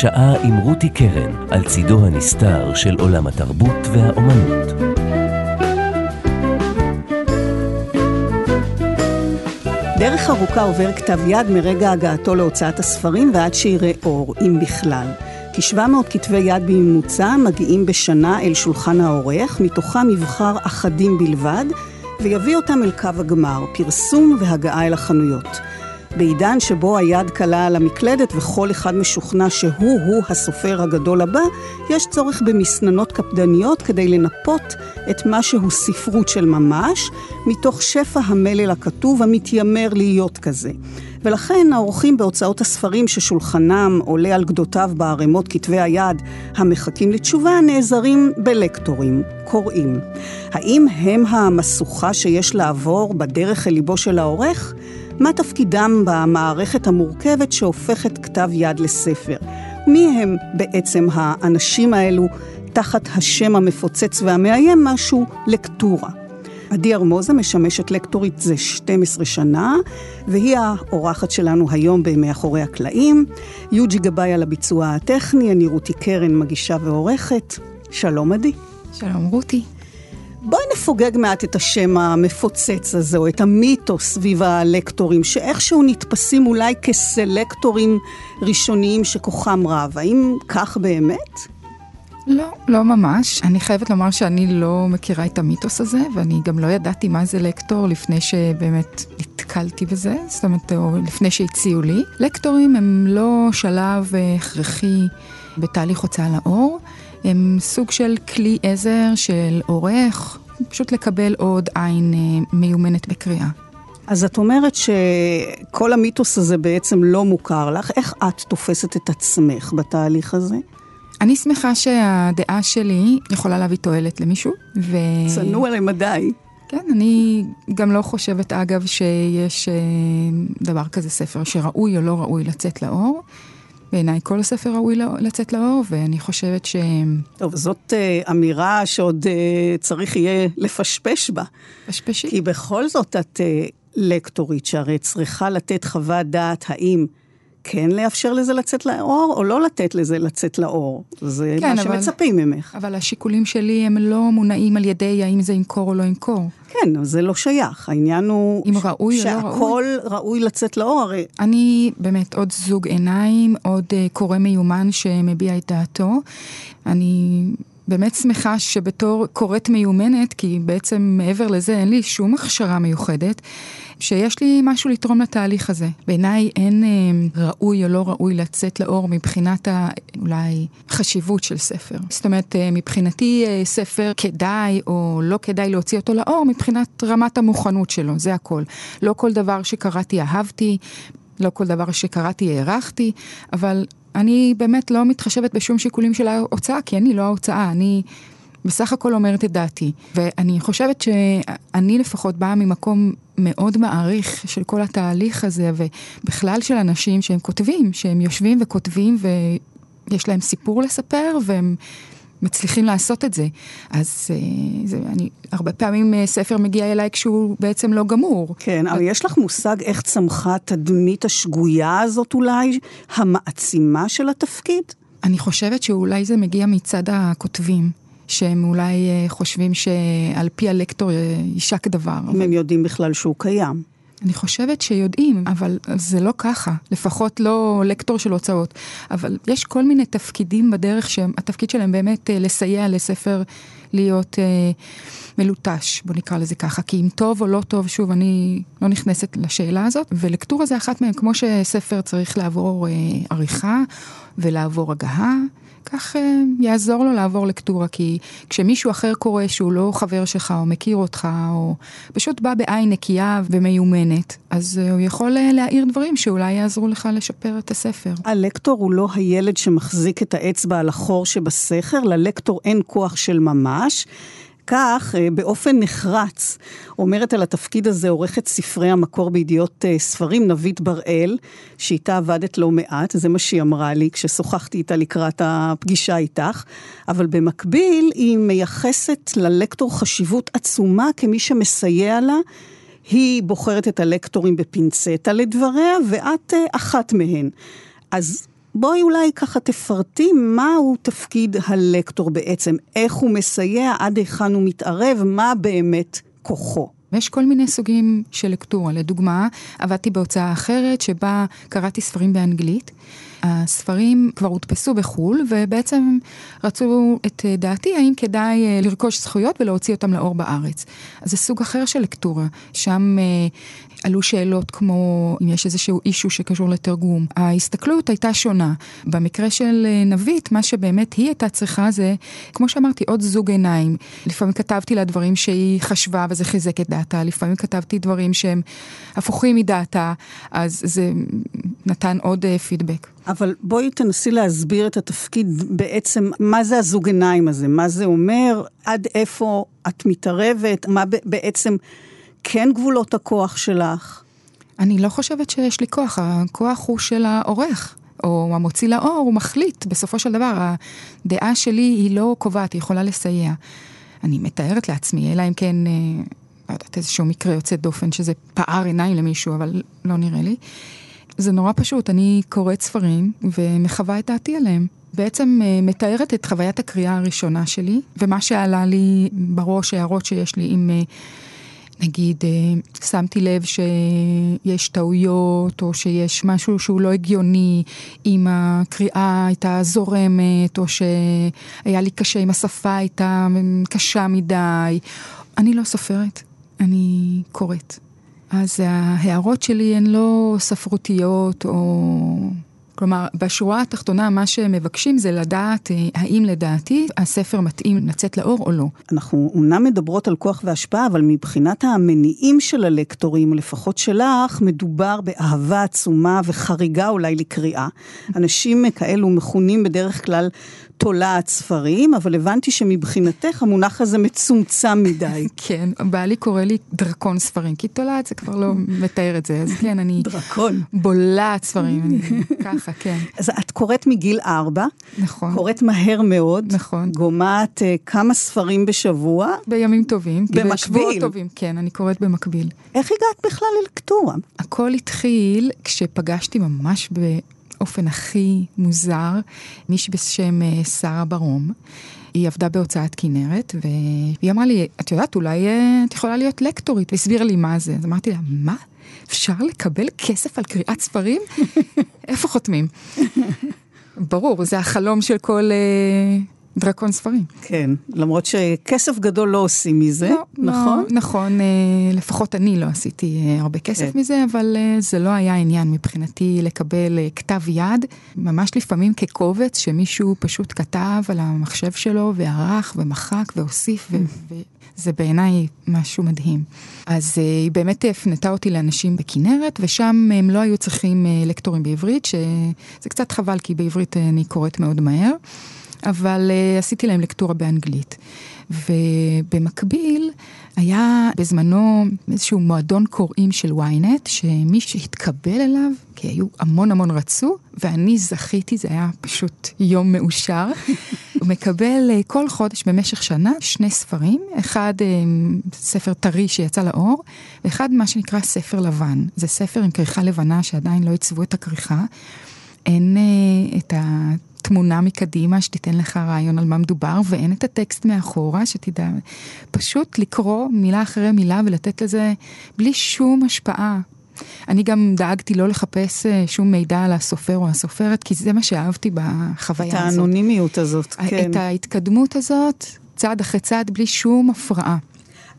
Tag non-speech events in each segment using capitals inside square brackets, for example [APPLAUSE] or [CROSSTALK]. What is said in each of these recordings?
שעה עם רותי קרן על צידו הנסתר של עולם התרבות והאומנות. דרך ארוכה עובר כתב יד מרגע הגעתו להוצאת הספרים ועד שיראה אור, אם בכלל. כ-700 כתבי יד בממוצע מגיעים בשנה אל שולחן העורך, מתוכם יבחר אחדים בלבד, ויביא אותם אל קו הגמר, פרסום והגעה אל החנויות. בעידן שבו היד קלה על המקלדת וכל אחד משוכנע שהוא-הוא הסופר הגדול הבא, יש צורך במסננות קפדניות כדי לנפות את מה שהוא ספרות של ממש, מתוך שפע המלל הכתוב המתיימר להיות כזה. ולכן האורחים בהוצאות הספרים ששולחנם עולה על גדותיו בערימות כתבי היד המחכים לתשובה נעזרים בלקטורים, קוראים. האם הם המשוכה שיש לעבור בדרך אל ליבו של העורך? מה תפקידם במערכת המורכבת שהופכת כתב יד לספר? מי הם בעצם האנשים האלו תחת השם המפוצץ והמאיים משהו לקטורה? עדי ארמוזה משמשת לקטורית זה 12 שנה, והיא האורחת שלנו היום במאחורי הקלעים. יוג'י גבאי על הביצוע הטכני, אני רותי קרן, מגישה ועורכת. שלום עדי. שלום רותי. בואי נפוגג מעט את השם המפוצץ הזה, או את המיתוס סביב הלקטורים, שאיכשהו נתפסים אולי כסלקטורים ראשוניים שכוחם רב. האם כך באמת? לא, לא ממש. אני חייבת לומר שאני לא מכירה את המיתוס הזה, ואני גם לא ידעתי מה זה לקטור לפני שבאמת נתקלתי בזה, זאת אומרת, או לפני שהציעו לי. לקטורים הם לא שלב הכרחי בתהליך הוצאה לאור. הם סוג של כלי עזר של עורך, פשוט לקבל עוד עין אה, מיומנת בקריאה. אז את אומרת שכל המיתוס הזה בעצם לא מוכר לך. איך את תופסת את עצמך בתהליך הזה? אני שמחה שהדעה שלי יכולה להביא תועלת למישהו, ו... צנוע למדי. כן, אני גם לא חושבת, אגב, שיש אה, דבר כזה ספר שראוי או לא ראוי לצאת לאור. בעיניי כל הספר ראוי לצאת לאור, ואני חושבת ש... טוב, זאת uh, אמירה שעוד uh, צריך יהיה לפשפש בה. פשפשי. כי בכל זאת את uh, לקטורית, שהרי צריכה לתת חוות דעת האם כן לאפשר לזה לצאת לאור, או לא לתת לזה לצאת לאור. זה כן, מה אבל, שמצפים ממך. אבל השיקולים שלי הם לא מונעים על ידי האם זה ימכור או לא ימכור. כן, זה לא שייך. העניין הוא... אם ראוי או לא ראוי. שהכל ראוי לצאת לאור, הרי... אני באמת עוד זוג עיניים, עוד uh, קורא מיומן שמביע את דעתו. אני... באמת שמחה שבתור קוראת מיומנת, כי בעצם מעבר לזה אין לי שום הכשרה מיוחדת, שיש לי משהו לתרום לתהליך הזה. בעיניי אין אה, ראוי או לא ראוי לצאת לאור מבחינת. אולי חשיבות של ספר. זאת אומרת, אה, מבחינתי אה, ספר כדאי או לא כדאי להוציא אותו לאור מבחינת רמת המוכנות שלו, זה הכל. לא כל דבר שקראתי אהבתי. לא כל דבר שקראתי הערכתי, אבל אני באמת לא מתחשבת בשום שיקולים של ההוצאה, כי אני לא ההוצאה, אני בסך הכל אומרת את דעתי. ואני חושבת שאני לפחות באה ממקום מאוד מעריך של כל התהליך הזה, ובכלל של אנשים שהם כותבים, שהם יושבים וכותבים ויש להם סיפור לספר, והם... מצליחים לעשות את זה. אז אה, זה, אני, הרבה פעמים אה, ספר מגיע אליי כשהוא בעצם לא גמור. כן, אבל יש לך מושג איך צמחה התדמית השגויה הזאת אולי, המעצימה של התפקיד? אני חושבת שאולי זה מגיע מצד הכותבים. שהם אולי אה, חושבים שעל פי הלקטור יישק דבר. אם הם יודעים בכלל שהוא קיים. אני חושבת שיודעים, אבל זה לא ככה, לפחות לא לקטור של הוצאות. אבל יש כל מיני תפקידים בדרך שהתפקיד שלהם באמת אה, לסייע לספר להיות אה, מלוטש, בוא נקרא לזה ככה. כי אם טוב או לא טוב, שוב, אני לא נכנסת לשאלה הזאת, ולקטורה זה אחת מהן, כמו שספר צריך לעבור אה, עריכה ולעבור הגהה. כך אה, יעזור לו לעבור לקטורה, כי כשמישהו אחר קורא שהוא לא חבר שלך או מכיר אותך, או פשוט בא בעין נקייה ומיומנת, אז אה, הוא יכול אה, להעיר דברים שאולי יעזרו לך לשפר את הספר. הלקטור הוא לא הילד שמחזיק את האצבע על החור שבסכר, ללקטור אין כוח של ממש. כך, אה, באופן נחרץ, אומרת על התפקיד הזה עורכת ספרי המקור בידיעות אה, ספרים, נבית בראל, שאיתה עבדת לא מעט, זה מה שהיא אמרה לי כששוחחתי איתה לקראת הפגישה איתך, אבל במקביל היא מייחסת ללקטור חשיבות עצומה כמי שמסייע לה. היא בוחרת את הלקטורים בפינצטה לדבריה, ואת אה, אחת מהן. אז בואי אולי ככה תפרטי מהו תפקיד הלקטור בעצם, איך הוא מסייע, עד היכן הוא מתערב, מה באמת כוחו. יש כל מיני סוגים של לקטורה. לדוגמה, עבדתי בהוצאה אחרת שבה קראתי ספרים באנגלית. הספרים כבר הודפסו בחו"ל, ובעצם רצו את דעתי האם כדאי אה, לרכוש זכויות ולהוציא אותם לאור בארץ. אז זה סוג אחר של לקטורה, שם אה, עלו שאלות כמו אם יש איזשהו אישו שקשור לתרגום. ההסתכלות הייתה שונה. במקרה של אה, נבית, מה שבאמת היא הייתה צריכה זה, כמו שאמרתי, עוד זוג עיניים. לפעמים כתבתי לה דברים שהיא חשבה וזה חיזק את דעתה, לפעמים כתבתי דברים שהם הפוכים מדעתה, אז זה נתן עוד uh, פידבק. אבל בואי תנסי להסביר את התפקיד בעצם, מה זה הזוג עיניים הזה? מה זה אומר? עד איפה את מתערבת? מה בעצם... כן גבולות הכוח שלך? אני לא חושבת שיש לי כוח, הכוח הוא של העורך. או המוציא לאור, הוא מחליט, בסופו של דבר, הדעה שלי היא לא קובעת, היא יכולה לסייע. אני מתארת לעצמי, אלא אם כן, אה, לא יודעת, איזשהו מקרה יוצא דופן שזה פער עיניים למישהו, אבל לא נראה לי. זה נורא פשוט, אני קוראת ספרים ומחווה את דעתי עליהם. בעצם אה, מתארת את חוויית הקריאה הראשונה שלי, ומה שעלה לי בראש, הערות שיש לי עם... נגיד, אה, שמתי לב שיש טעויות, או שיש משהו שהוא לא הגיוני, אם הקריאה הייתה זורמת, או שהיה לי קשה, אם השפה הייתה קשה מדי. אני לא סופרת, אני קוראת. אז ההערות שלי הן לא ספרותיות או כלומר, בשורה התחתונה, מה שהם מבקשים זה לדעת אה, האם לדעתי הספר מתאים לצאת לאור או לא. אנחנו אומנם מדברות על כוח והשפעה, אבל מבחינת המניעים של הלקטורים, לפחות שלך, מדובר באהבה עצומה וחריגה אולי לקריאה. אנשים כאלו מכונים בדרך כלל תולעת ספרים, אבל הבנתי שמבחינתך המונח הזה מצומצם מדי. [LAUGHS] כן, בעלי קורא לי דרקון ספרים, כי תולעת זה כבר לא מתאר את זה, אז כן, אני... דרקון. בולעת ספרים, אני ככה, כן. אז את קוראת מגיל ארבע. נכון. קוראת מהר מאוד. נכון. גומעת uh, כמה ספרים בשבוע. בימים טובים. במקביל. טובים, כן, אני קוראת במקביל. איך הגעת בכלל ללקטורה? הכל התחיל כשפגשתי ממש ב... באופן הכי מוזר, מישהי בשם אה, שרה ברום. היא עבדה בהוצאת כנרת, והיא אמרה לי, את יודעת, אולי אה, את יכולה להיות לקטורית, והסבירה לי מה זה. אז אמרתי לה, מה? אפשר לקבל כסף על קריאת ספרים? [LAUGHS] איפה חותמים? [LAUGHS] ברור, זה החלום של כל uh, דרקון ספרים. כן, למרות שכסף גדול לא עושים מזה, לא, נכון? לא, נכון, אה, לפחות אני לא עשיתי אה, הרבה כסף כן. מזה, אבל אה, זה לא היה עניין מבחינתי לקבל כתב יד, ממש לפעמים כקובץ שמישהו פשוט כתב על המחשב שלו וערך ומחק והוסיף, ו- וזה בעיניי משהו מדהים. אז היא באמת הפנתה אותי לאנשים בכנרת, ושם הם לא היו צריכים לקטורים בעברית, שזה קצת חבל, כי בעברית אני קוראת מאוד מהר. אבל uh, עשיתי להם לקטורה באנגלית. ובמקביל, היה בזמנו איזשהו מועדון קוראים של ynet, שמי שהתקבל אליו, כי היו המון המון רצו, ואני זכיתי, זה היה פשוט יום מאושר. [LAUGHS] הוא מקבל uh, כל חודש במשך שנה שני ספרים, אחד uh, ספר טרי שיצא לאור, ואחד מה שנקרא ספר לבן. זה ספר עם כריכה לבנה שעדיין לא עיצבו את הכריכה. אין uh, את ה... תמונה מקדימה שתיתן לך רעיון על מה מדובר, ואין את הטקסט מאחורה, שתדע פשוט לקרוא מילה אחרי מילה ולתת לזה בלי שום השפעה. אני גם דאגתי לא לחפש אה, שום מידע על הסופר או הסופרת, כי זה מה שאהבתי בחוויה הזאת. את האנונימיות הזאת, כן. את ההתקדמות הזאת, צעד אחרי צעד, בלי שום הפרעה.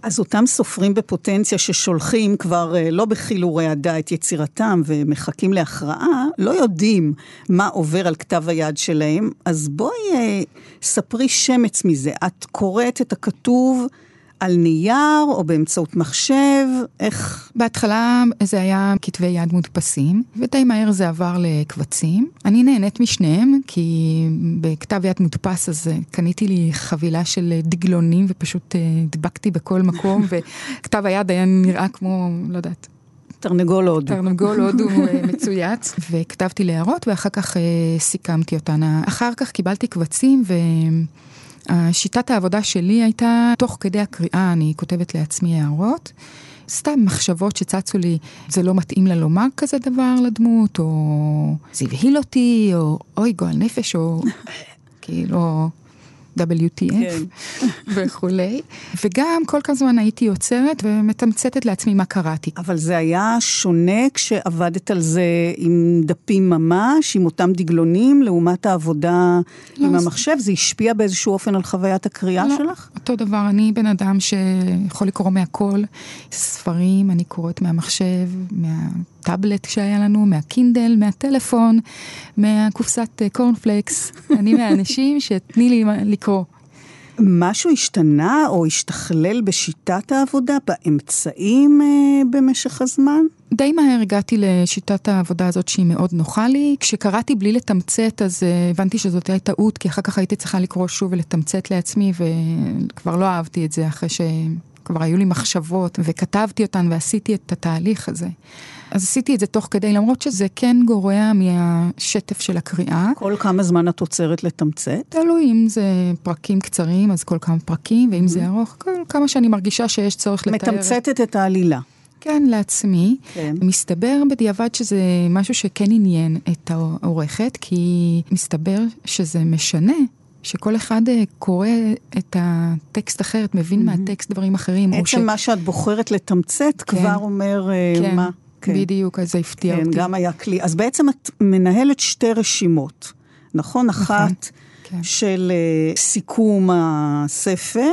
אז אותם סופרים בפוטנציה ששולחים כבר אה, לא בחיל ורעדה את יצירתם ומחכים להכרעה, לא יודעים מה עובר על כתב היד שלהם, אז בואי אה, ספרי שמץ מזה. את קוראת את הכתוב על נייר או באמצעות מחשב? איך? בהתחלה זה היה כתבי יד מודפסים, ודי מהר זה עבר לקבצים. אני נהנית משניהם, כי בכתב יד מודפס אז אה, קניתי לי חבילה של דגלונים ופשוט אה, הדבקתי בכל מקום, [LAUGHS] וכתב היד היה נראה כמו, לא יודעת, תרנגול הודו. תרנגול הודו אה, [LAUGHS] מצויץ, וכתבתי להערות ואחר כך סיכמתי אותן. אחר כך קיבלתי קבצים ו... שיטת העבודה שלי הייתה, תוך כדי הקריאה אני כותבת לעצמי הערות. סתם מחשבות שצצו לי, זה לא מתאים לה לומר כזה דבר לדמות, או זה הבהיל אותי, או אוי גועל נפש, או [LAUGHS] כאילו... WTF כן. וכולי, וגם כל כמה זמן הייתי יוצרת ומתמצתת לעצמי מה קראתי. אבל זה היה שונה כשעבדת על זה עם דפים ממש, עם אותם דגלונים, לעומת העבודה לא, עם המחשב? זה השפיע באיזשהו אופן על חוויית הקריאה לא, שלך? אותו דבר, אני בן אדם שיכול לקרוא מהכל, ספרים, אני קוראת מהמחשב, מה... מהטאבלט שהיה לנו, מהקינדל, מהטלפון, מהקופסת אה, קורנפלקס. [LAUGHS] אני מהאנשים שתני לי לקרוא. משהו השתנה או השתכלל בשיטת העבודה, באמצעים אה, במשך הזמן? די מהר הגעתי לשיטת העבודה הזאת שהיא מאוד נוחה לי. כשקראתי בלי לתמצת אז אה, הבנתי שזאת הייתה טעות, כי אחר כך הייתי צריכה לקרוא שוב ולתמצת לעצמי, וכבר לא אהבתי את זה אחרי שכבר היו לי מחשבות, וכתבתי אותן ועשיתי את התהליך הזה. אז עשיתי את זה תוך כדי, למרות שזה כן גורע מהשטף של הקריאה. כל כמה זמן את עוצרת לתמצת? תלוי אם זה פרקים קצרים, אז כל כמה פרקים, ואם mm-hmm. זה ארוך, כל כמה שאני מרגישה שיש צורך לתאר. מתמצתת את העלילה. כן, לעצמי. כן. מסתבר בדיעבד שזה משהו שכן עניין את העורכת, כי מסתבר שזה משנה שכל אחד אה, קורא את הטקסט אחרת, מבין mm-hmm. מהטקסט דברים אחרים. עצם ש... מה שאת בוחרת לתמצת כן, כבר אומר אה, כן. מה. כן. בדיוק, אז זה הפתיע כן, אותי. כן, גם היה כלי. אז בעצם את מנהלת שתי רשימות, נכון? נכון אחת כן. של uh, סיכום הספר,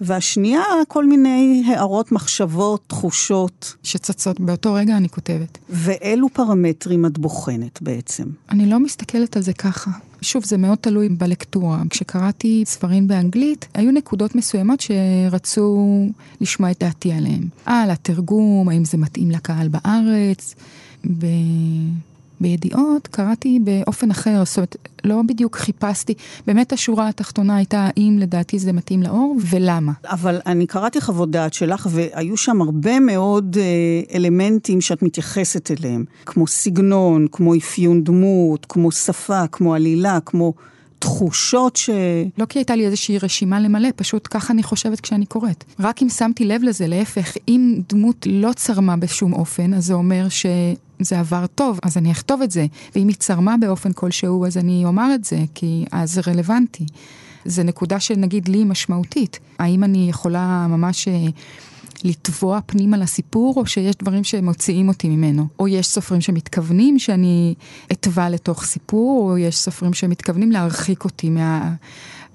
והשנייה, כל מיני הערות, מחשבות, תחושות. שצצות, באותו רגע אני כותבת. ואילו פרמטרים את בוחנת בעצם? אני לא מסתכלת על זה ככה. שוב, זה מאוד תלוי בלקטורה. כשקראתי ספרים באנגלית, היו נקודות מסוימות שרצו לשמוע את דעתי עליהן. על התרגום, האם זה מתאים לקהל בארץ. ב... בידיעות קראתי באופן אחר, זאת אומרת, לא בדיוק חיפשתי, באמת השורה התחתונה הייתה האם לדעתי זה מתאים לאור ולמה. אבל אני קראתי חוות דעת שלך והיו שם הרבה מאוד אה, אלמנטים שאת מתייחסת אליהם, כמו סגנון, כמו אפיון דמות, כמו שפה, כמו עלילה, כמו... תחושות ש... לא כי הייתה לי איזושהי רשימה למלא, פשוט ככה אני חושבת כשאני קוראת. רק אם שמתי לב לזה, להפך, אם דמות לא צרמה בשום אופן, אז זה אומר שזה עבר טוב, אז אני אכתוב את זה. ואם היא צרמה באופן כלשהו, אז אני אומר את זה, כי אז זה רלוונטי. זה נקודה שנגיד לי משמעותית. האם אני יכולה ממש... אה, לטבוע פנימה לסיפור, או שיש דברים שמוציאים אותי ממנו. או יש סופרים שמתכוונים שאני אטבע לתוך סיפור, או יש סופרים שמתכוונים להרחיק אותי מה...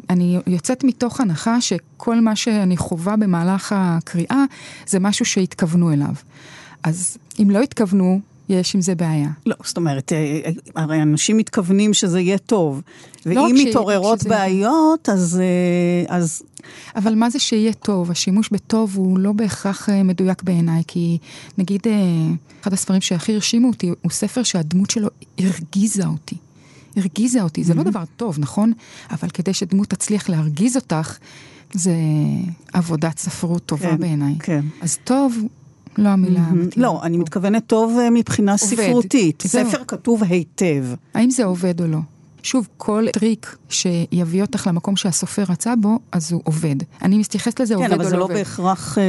אני יוצאת מתוך הנחה שכל מה שאני חווה במהלך הקריאה זה משהו שהתכוונו אליו. אז אם לא התכוונו, יש עם זה בעיה. לא, זאת אומרת, אה, אה, הרי אנשים מתכוונים שזה יהיה טוב. לא ואם מתעוררות בעיות, אז, אה, אז... אבל מה זה שיהיה טוב? השימוש בטוב הוא לא בהכרח מדויק בעיניי, כי נגיד, אחד הספרים שהכי הרשימו אותי, הוא ספר שהדמות שלו הרגיזה אותי. הרגיזה אותי, זה לא דבר טוב, נכון? אבל כדי שדמות תצליח להרגיז אותך, זה עבודת ספרות טובה כן, בעיניי. כן. אז טוב לא המילה המתאימה. לא, אני מתכוונת טוב אה, מבחינה ספרותית. ספר כתוב היטב. האם זה עובד או לא? שוב, כל טריק שיביא אותך למקום שהסופר רצה בו, אז הוא עובד. אני מתייחסת לזה כן, עובד או לא עובד. כן, אבל זה לא בהכרח אה,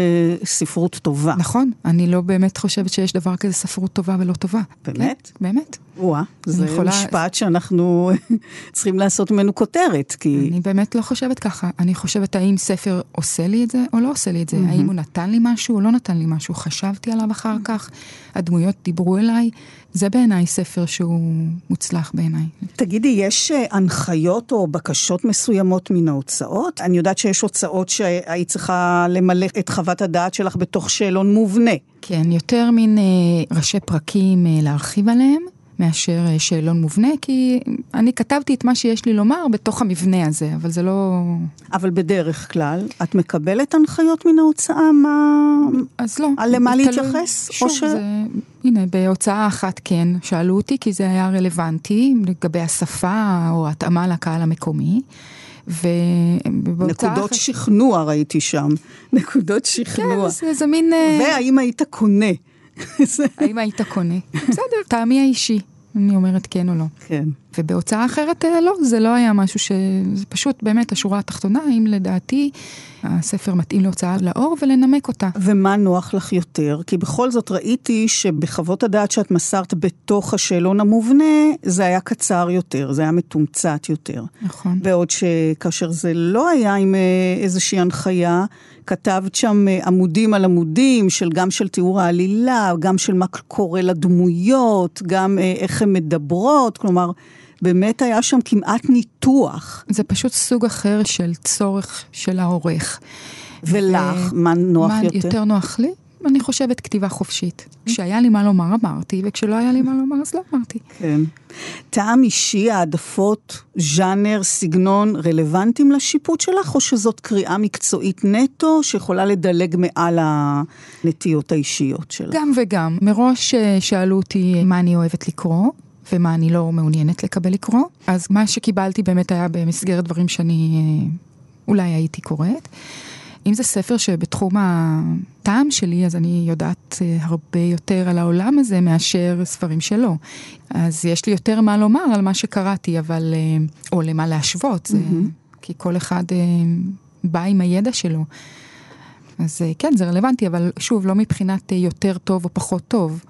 ספרות טובה. נכון, אני לא באמת חושבת שיש דבר כזה ספרות טובה ולא טובה. באמת? כן, באמת. וואה, זה יכולה... משפט שאנחנו [LAUGHS] צריכים לעשות ממנו כותרת, כי... אני באמת לא חושבת ככה. אני חושבת האם ספר עושה לי את זה או לא עושה לי את זה. Mm-hmm. האם הוא נתן לי משהו או לא נתן לי משהו. חשבתי עליו אחר כך, הדמויות דיברו אליי. זה בעיניי ספר שהוא מוצלח בעיניי. תגידי, יש אה, הנחיות או בקשות מסוימות מן ההוצאות? אני יודעת שיש הוצאות שהיית צריכה למלא את חוות הדעת שלך בתוך שאלון מובנה. כן, יותר מין אה, ראשי פרקים אה, להרחיב עליהם. מאשר אה, שאלון מובנה, כי אני כתבתי את מה שיש לי לומר בתוך המבנה הזה, אבל זה לא... אבל בדרך כלל, את מקבלת הנחיות מן ההוצאה? מה... אז לא. על למה להתייחס? שוב, ש... זה... הנה, בהוצאה אחת כן, שאלו אותי, כי זה היה רלוונטי לגבי השפה או התאמה לקהל המקומי. ובהוצאה... נקודות אחת... שכנוע ראיתי שם. נקודות שכנוע. כן, זה, זה מין... אה, והאם היית קונה? [LAUGHS] האם היית קונה? בסדר, טעמי האישי. אני אומרת כן או לא. כן. ובהוצאה אחרת אה, לא, זה לא היה משהו ש... זה פשוט באמת השורה התחתונה, אם לדעתי הספר מתאים להוצאה לאור ולנמק אותה. ומה נוח לך יותר? כי בכל זאת ראיתי שבחוות הדעת שאת מסרת בתוך השאלון המובנה, זה היה קצר יותר, זה היה מתומצת יותר. נכון. בעוד שכאשר זה לא היה עם אה, איזושהי הנחיה, כתבת שם אה, עמודים על עמודים, של, גם של תיאור העלילה, גם של מה קורה לדמויות, גם איך הן מדברות, כלומר... באמת היה שם כמעט ניתוח. זה פשוט סוג אחר של צורך של העורך. ולך, ו... מה נוח מה יותר? יותר נוח לי? אני חושבת כתיבה חופשית. כשהיה לי מה לומר אמרתי, וכשלא היה לי מה לומר אז לא אמרתי. כן. טעם אישי, העדפות, ז'אנר, סגנון, רלוונטיים לשיפוט שלך, או שזאת קריאה מקצועית נטו, שיכולה לדלג מעל הנטיות האישיות שלך? גם וגם. מראש אה, שאלו אותי מה אני אוהבת לקרוא. ומה אני לא מעוניינת לקבל לקרוא. אז מה שקיבלתי באמת היה במסגרת דברים שאני אה, אולי הייתי קוראת. אם זה ספר שבתחום הטעם שלי, אז אני יודעת אה, הרבה יותר על העולם הזה מאשר ספרים שלו. אז יש לי יותר מה לומר על מה שקראתי, אבל... אה, או למה להשוות, זה, mm-hmm. כי כל אחד בא עם הידע שלו. אז כן, זה רלוונטי, אבל שוב, לא מבחינת יותר טוב או פחות טוב.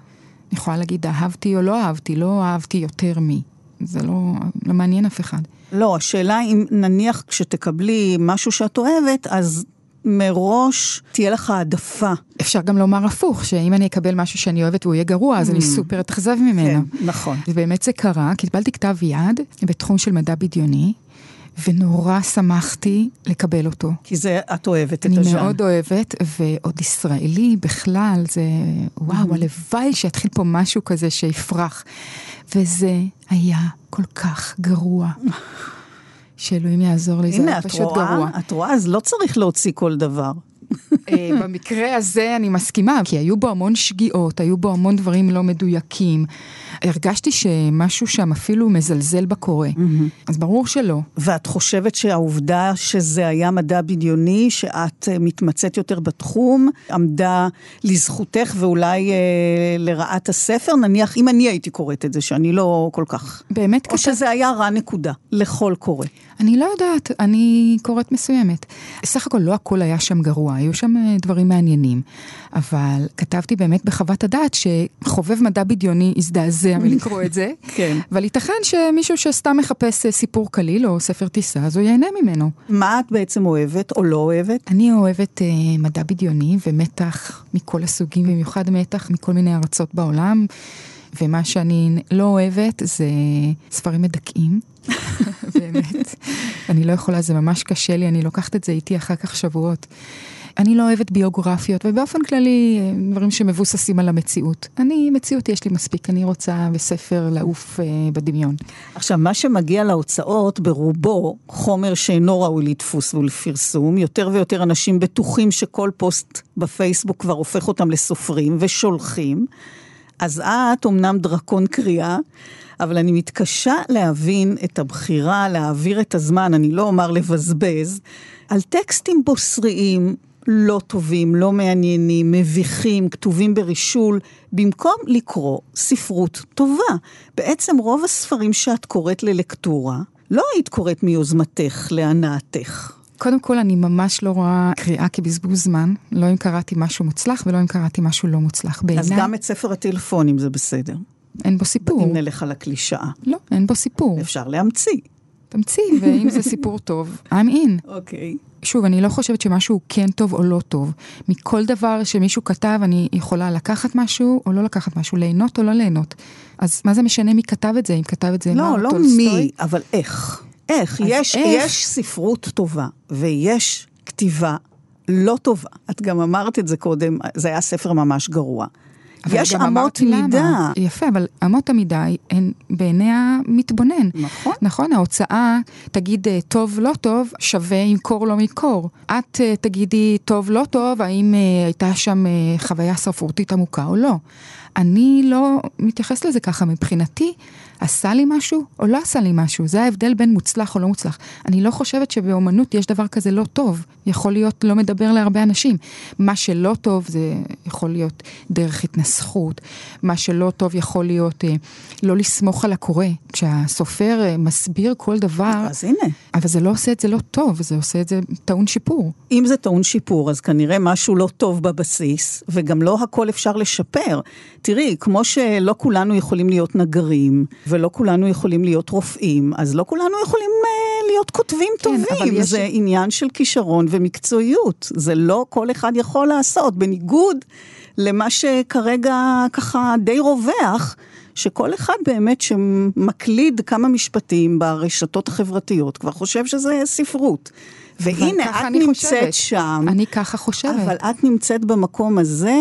אני יכולה להגיד אהבתי או לא אהבתי, לא אהבתי יותר מי. זה לא, לא מעניין אף אחד. לא, השאלה אם נניח כשתקבלי משהו שאת אוהבת, אז מראש תהיה לך העדפה. אפשר גם לומר הפוך, שאם אני אקבל משהו שאני אוהבת והוא יהיה גרוע, אז mm. אני סופר אתאכזב ממנו. כן, נכון. ובאמת זה קרה, קיבלתי כתב יד בתחום של מדע בדיוני, ונורא שמחתי לקבל אותו. כי זה, את אוהבת את הז'אן. אני מאוד אוהבת, ועוד ישראלי בכלל, זה וואו. הלוואי שיתחיל פה משהו כזה שיפרח. וזה היה כל כך גרוע. שאלוהים יעזור לי, זה היה פשוט רואה, גרוע. הנה, את רואה, אז לא צריך להוציא כל דבר. אה, במקרה הזה אני מסכימה, כי היו בו המון שגיאות, היו בו המון דברים לא מדויקים. הרגשתי שמשהו שם אפילו מזלזל בקורא, mm-hmm. אז ברור שלא. ואת חושבת שהעובדה שזה היה מדע בדיוני, שאת אה, מתמצאת יותר בתחום, עמדה לזכותך ואולי אה, לרעת הספר? נניח, אם אני הייתי קוראת את זה, שאני לא כל כך... באמת או כתב... שזה היה רע נקודה, לכל קורא. אני לא יודעת, אני קוראת מסוימת. סך הכל לא הכל היה שם גרוע, היו שם אה, דברים מעניינים. אבל כתבתי באמת בחוות הדעת שחובב מדע בדיוני הזדעזע מלקרוא את זה. [LAUGHS] כן. אבל ייתכן שמישהו שסתם מחפש אה, סיפור קליל או ספר טיסה, אז הוא ייהנה ממנו. מה את בעצם אוהבת או לא אוהבת? אני אוהבת אה, מדע בדיוני ומתח מכל הסוגים, במיוחד מתח מכל מיני ארצות בעולם. ומה שאני לא אוהבת זה ספרים מדכאים. [LAUGHS] [LAUGHS] באמת. אני לא יכולה, זה ממש קשה לי, אני לוקחת את זה איתי אחר כך שבועות. אני לא אוהבת ביוגרפיות, ובאופן כללי, דברים שמבוססים על המציאות. אני, מציאות יש לי מספיק, אני רוצה בספר לעוף אה, בדמיון. עכשיו, מה שמגיע להוצאות, ברובו חומר שאינו ראוי לדפוס ולפרסום. יותר ויותר אנשים בטוחים שכל פוסט בפייסבוק כבר הופך אותם לסופרים ושולחים. אז את אמנם דרקון קריאה, אבל אני מתקשה להבין את הבחירה להעביר את הזמן, אני לא אומר לבזבז, על טקסטים בוסריים, לא טובים, לא מעניינים, מביכים, כתובים ברישול, במקום לקרוא ספרות טובה. בעצם רוב הספרים שאת קוראת ללקטורה, לא היית קוראת מיוזמתך, להנאתך. קודם כל, אני ממש לא רואה קריאה כבזבוז זמן, לא אם קראתי משהו מוצלח ולא אם קראתי משהו לא מוצלח. בעיניי... אז גם את ספר הטלפונים זה בסדר. אין בו סיפור. אם נלך על הקלישאה. לא, אין בו סיפור. אפשר להמציא. תמציא, ואם זה סיפור טוב, I'm in. אוקיי. Okay. שוב, אני לא חושבת שמשהו כן טוב או לא טוב. מכל דבר שמישהו כתב, אני יכולה לקחת משהו או לא לקחת משהו, ליהנות או לא ליהנות. אז מה זה משנה מי כתב את זה, אם כתב את זה לא, מר לא טולסטוי? מי, אבל איך. איך. יש, איך? יש ספרות טובה, ויש כתיבה לא טובה. את גם אמרת את זה קודם, זה היה ספר ממש גרוע. יש אמות אמרתי למה. מידה. יפה, אבל אמות המידה הן בעיני המתבונן. נכון. נכון, ההוצאה תגיד אה, טוב לא טוב, שווה ימכור לא מקור. את אה, תגידי טוב לא טוב, האם אה, הייתה שם חוויה ספרותית עמוקה או לא. אני לא מתייחס לזה ככה מבחינתי. עשה לי משהו או לא עשה לי משהו, זה ההבדל בין מוצלח או לא מוצלח. אני לא חושבת שבאומנות יש דבר כזה לא טוב, יכול להיות לא מדבר להרבה אנשים. מה שלא טוב זה יכול להיות דרך התנסחות, מה שלא טוב יכול להיות אה, לא לסמוך על הקורא. כשהסופר אה, מסביר כל דבר, אז הנה, אבל זה לא עושה את זה לא טוב, זה עושה את זה טעון שיפור. אם זה טעון שיפור, אז כנראה משהו לא טוב בבסיס, וגם לא הכל אפשר לשפר. תראי, כמו שלא כולנו יכולים להיות נגרים, ולא כולנו יכולים להיות רופאים, אז לא כולנו יכולים אה, להיות כותבים כן, טובים. יש- זה עניין של כישרון ומקצועיות. זה לא כל אחד יכול לעשות, בניגוד למה שכרגע ככה די רווח. שכל אחד באמת שמקליד כמה משפטים ברשתות החברתיות כבר חושב שזה ספרות. והנה, את נמצאת חושבת. שם. אני ככה חושבת. אבל את נמצאת במקום הזה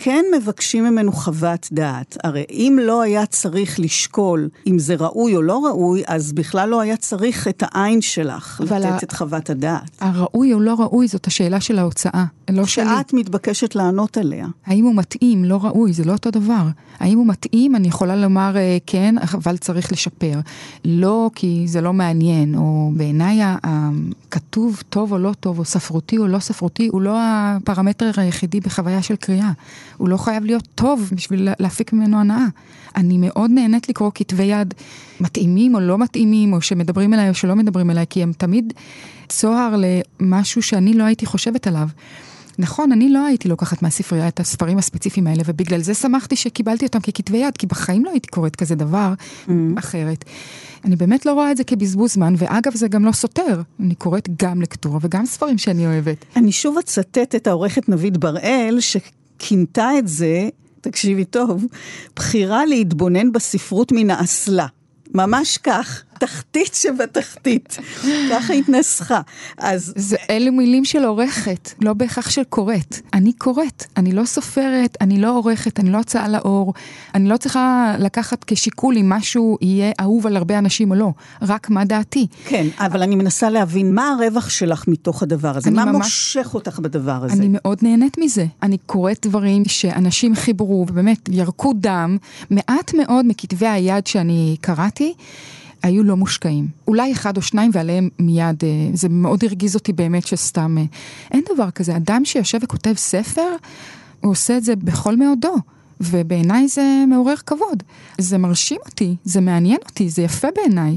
שכן מבקשים ממנו חוות דעת. הרי אם לא היה צריך לשקול אם זה ראוי או לא ראוי, אז בכלל לא היה צריך את העין שלך לתת ה- את חוות הדעת. הראוי או לא ראוי זאת השאלה של ההוצאה, לא שלי. שאת מתבקשת לענות עליה. האם הוא מתאים, לא ראוי, זה לא אותו דבר. האם הוא מתאים, אני יכולה לומר אה, כן, אבל צריך לשפר. לא כי זה לא מעניין, או בעיניי הכתוב טוב או לא טוב, או ספרותי או לא ספרותי, הוא לא הפרמטר היחידי בחוויה של קריאה. הוא לא חייב להיות טוב בשביל לה- להפיק ממנו הנאה. אני מאוד נהנית לקרוא כתבי יד מתאימים או לא מתאימים, או שמדברים אליי או שלא מדברים אליי, כי הם תמיד צוהר למשהו שאני לא הייתי חושבת עליו. נכון, אני לא הייתי לוקחת מהספרייה את הספרים הספציפיים האלה, ובגלל זה שמחתי שקיבלתי אותם ככתבי יד, כי בחיים לא הייתי קוראת כזה דבר mm. אחרת. אני באמת לא רואה את זה כבזבוז זמן, ואגב, זה גם לא סותר. אני קוראת גם לקטורה וגם ספרים שאני אוהבת. אני שוב אצטט את העורכת נבית בראל, שכינתה את זה, תקשיבי טוב, בחירה להתבונן בספרות מן האסלה. ממש כך, תחתית שבתחתית. ככה התנסחה. אז זה, אלו מילים של עורכת, לא בהכרח של קוראת. אני קוראת, אני לא סופרת, אני לא עורכת, אני לא הוצאה לאור. אני לא צריכה לקחת כשיקול אם משהו יהיה אהוב על הרבה אנשים או לא, רק מה דעתי. כן, אבל אני מנסה להבין מה הרווח שלך מתוך הדבר הזה, מה ממש- מושך אותך בדבר הזה. אני מאוד נהנית מזה. אני קוראת דברים שאנשים חיברו ובאמת ירקו דם. מעט מאוד מכתבי היד שאני קראתי. היו לא מושקעים. אולי אחד או שניים ועליהם מיד, אה, זה מאוד הרגיז אותי באמת שסתם, אה, אין דבר כזה. אדם שיושב וכותב ספר, הוא עושה את זה בכל מאודו. ובעיניי זה מעורר כבוד. זה מרשים אותי, זה מעניין אותי, זה יפה בעיניי.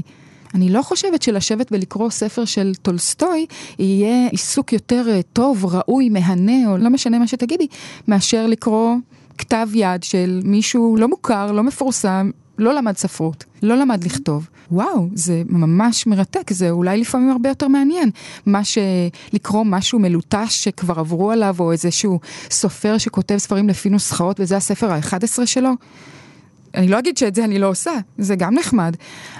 אני לא חושבת שלשבת ולקרוא ספר של טולסטוי יהיה עיסוק יותר אה, טוב, ראוי, מהנה, או לא משנה מה שתגידי, מאשר לקרוא כתב יד של מישהו לא מוכר, לא מפורסם, לא למד ספרות, לא למד לכתוב. וואו, זה ממש מרתק, זה אולי לפעמים הרבה יותר מעניין. מה שלקרוא משהו מלוטש שכבר עברו עליו, או איזשהו סופר שכותב ספרים לפי נוסחאות, וזה הספר ה-11 שלו. אני לא אגיד שאת זה אני לא עושה, זה גם נחמד,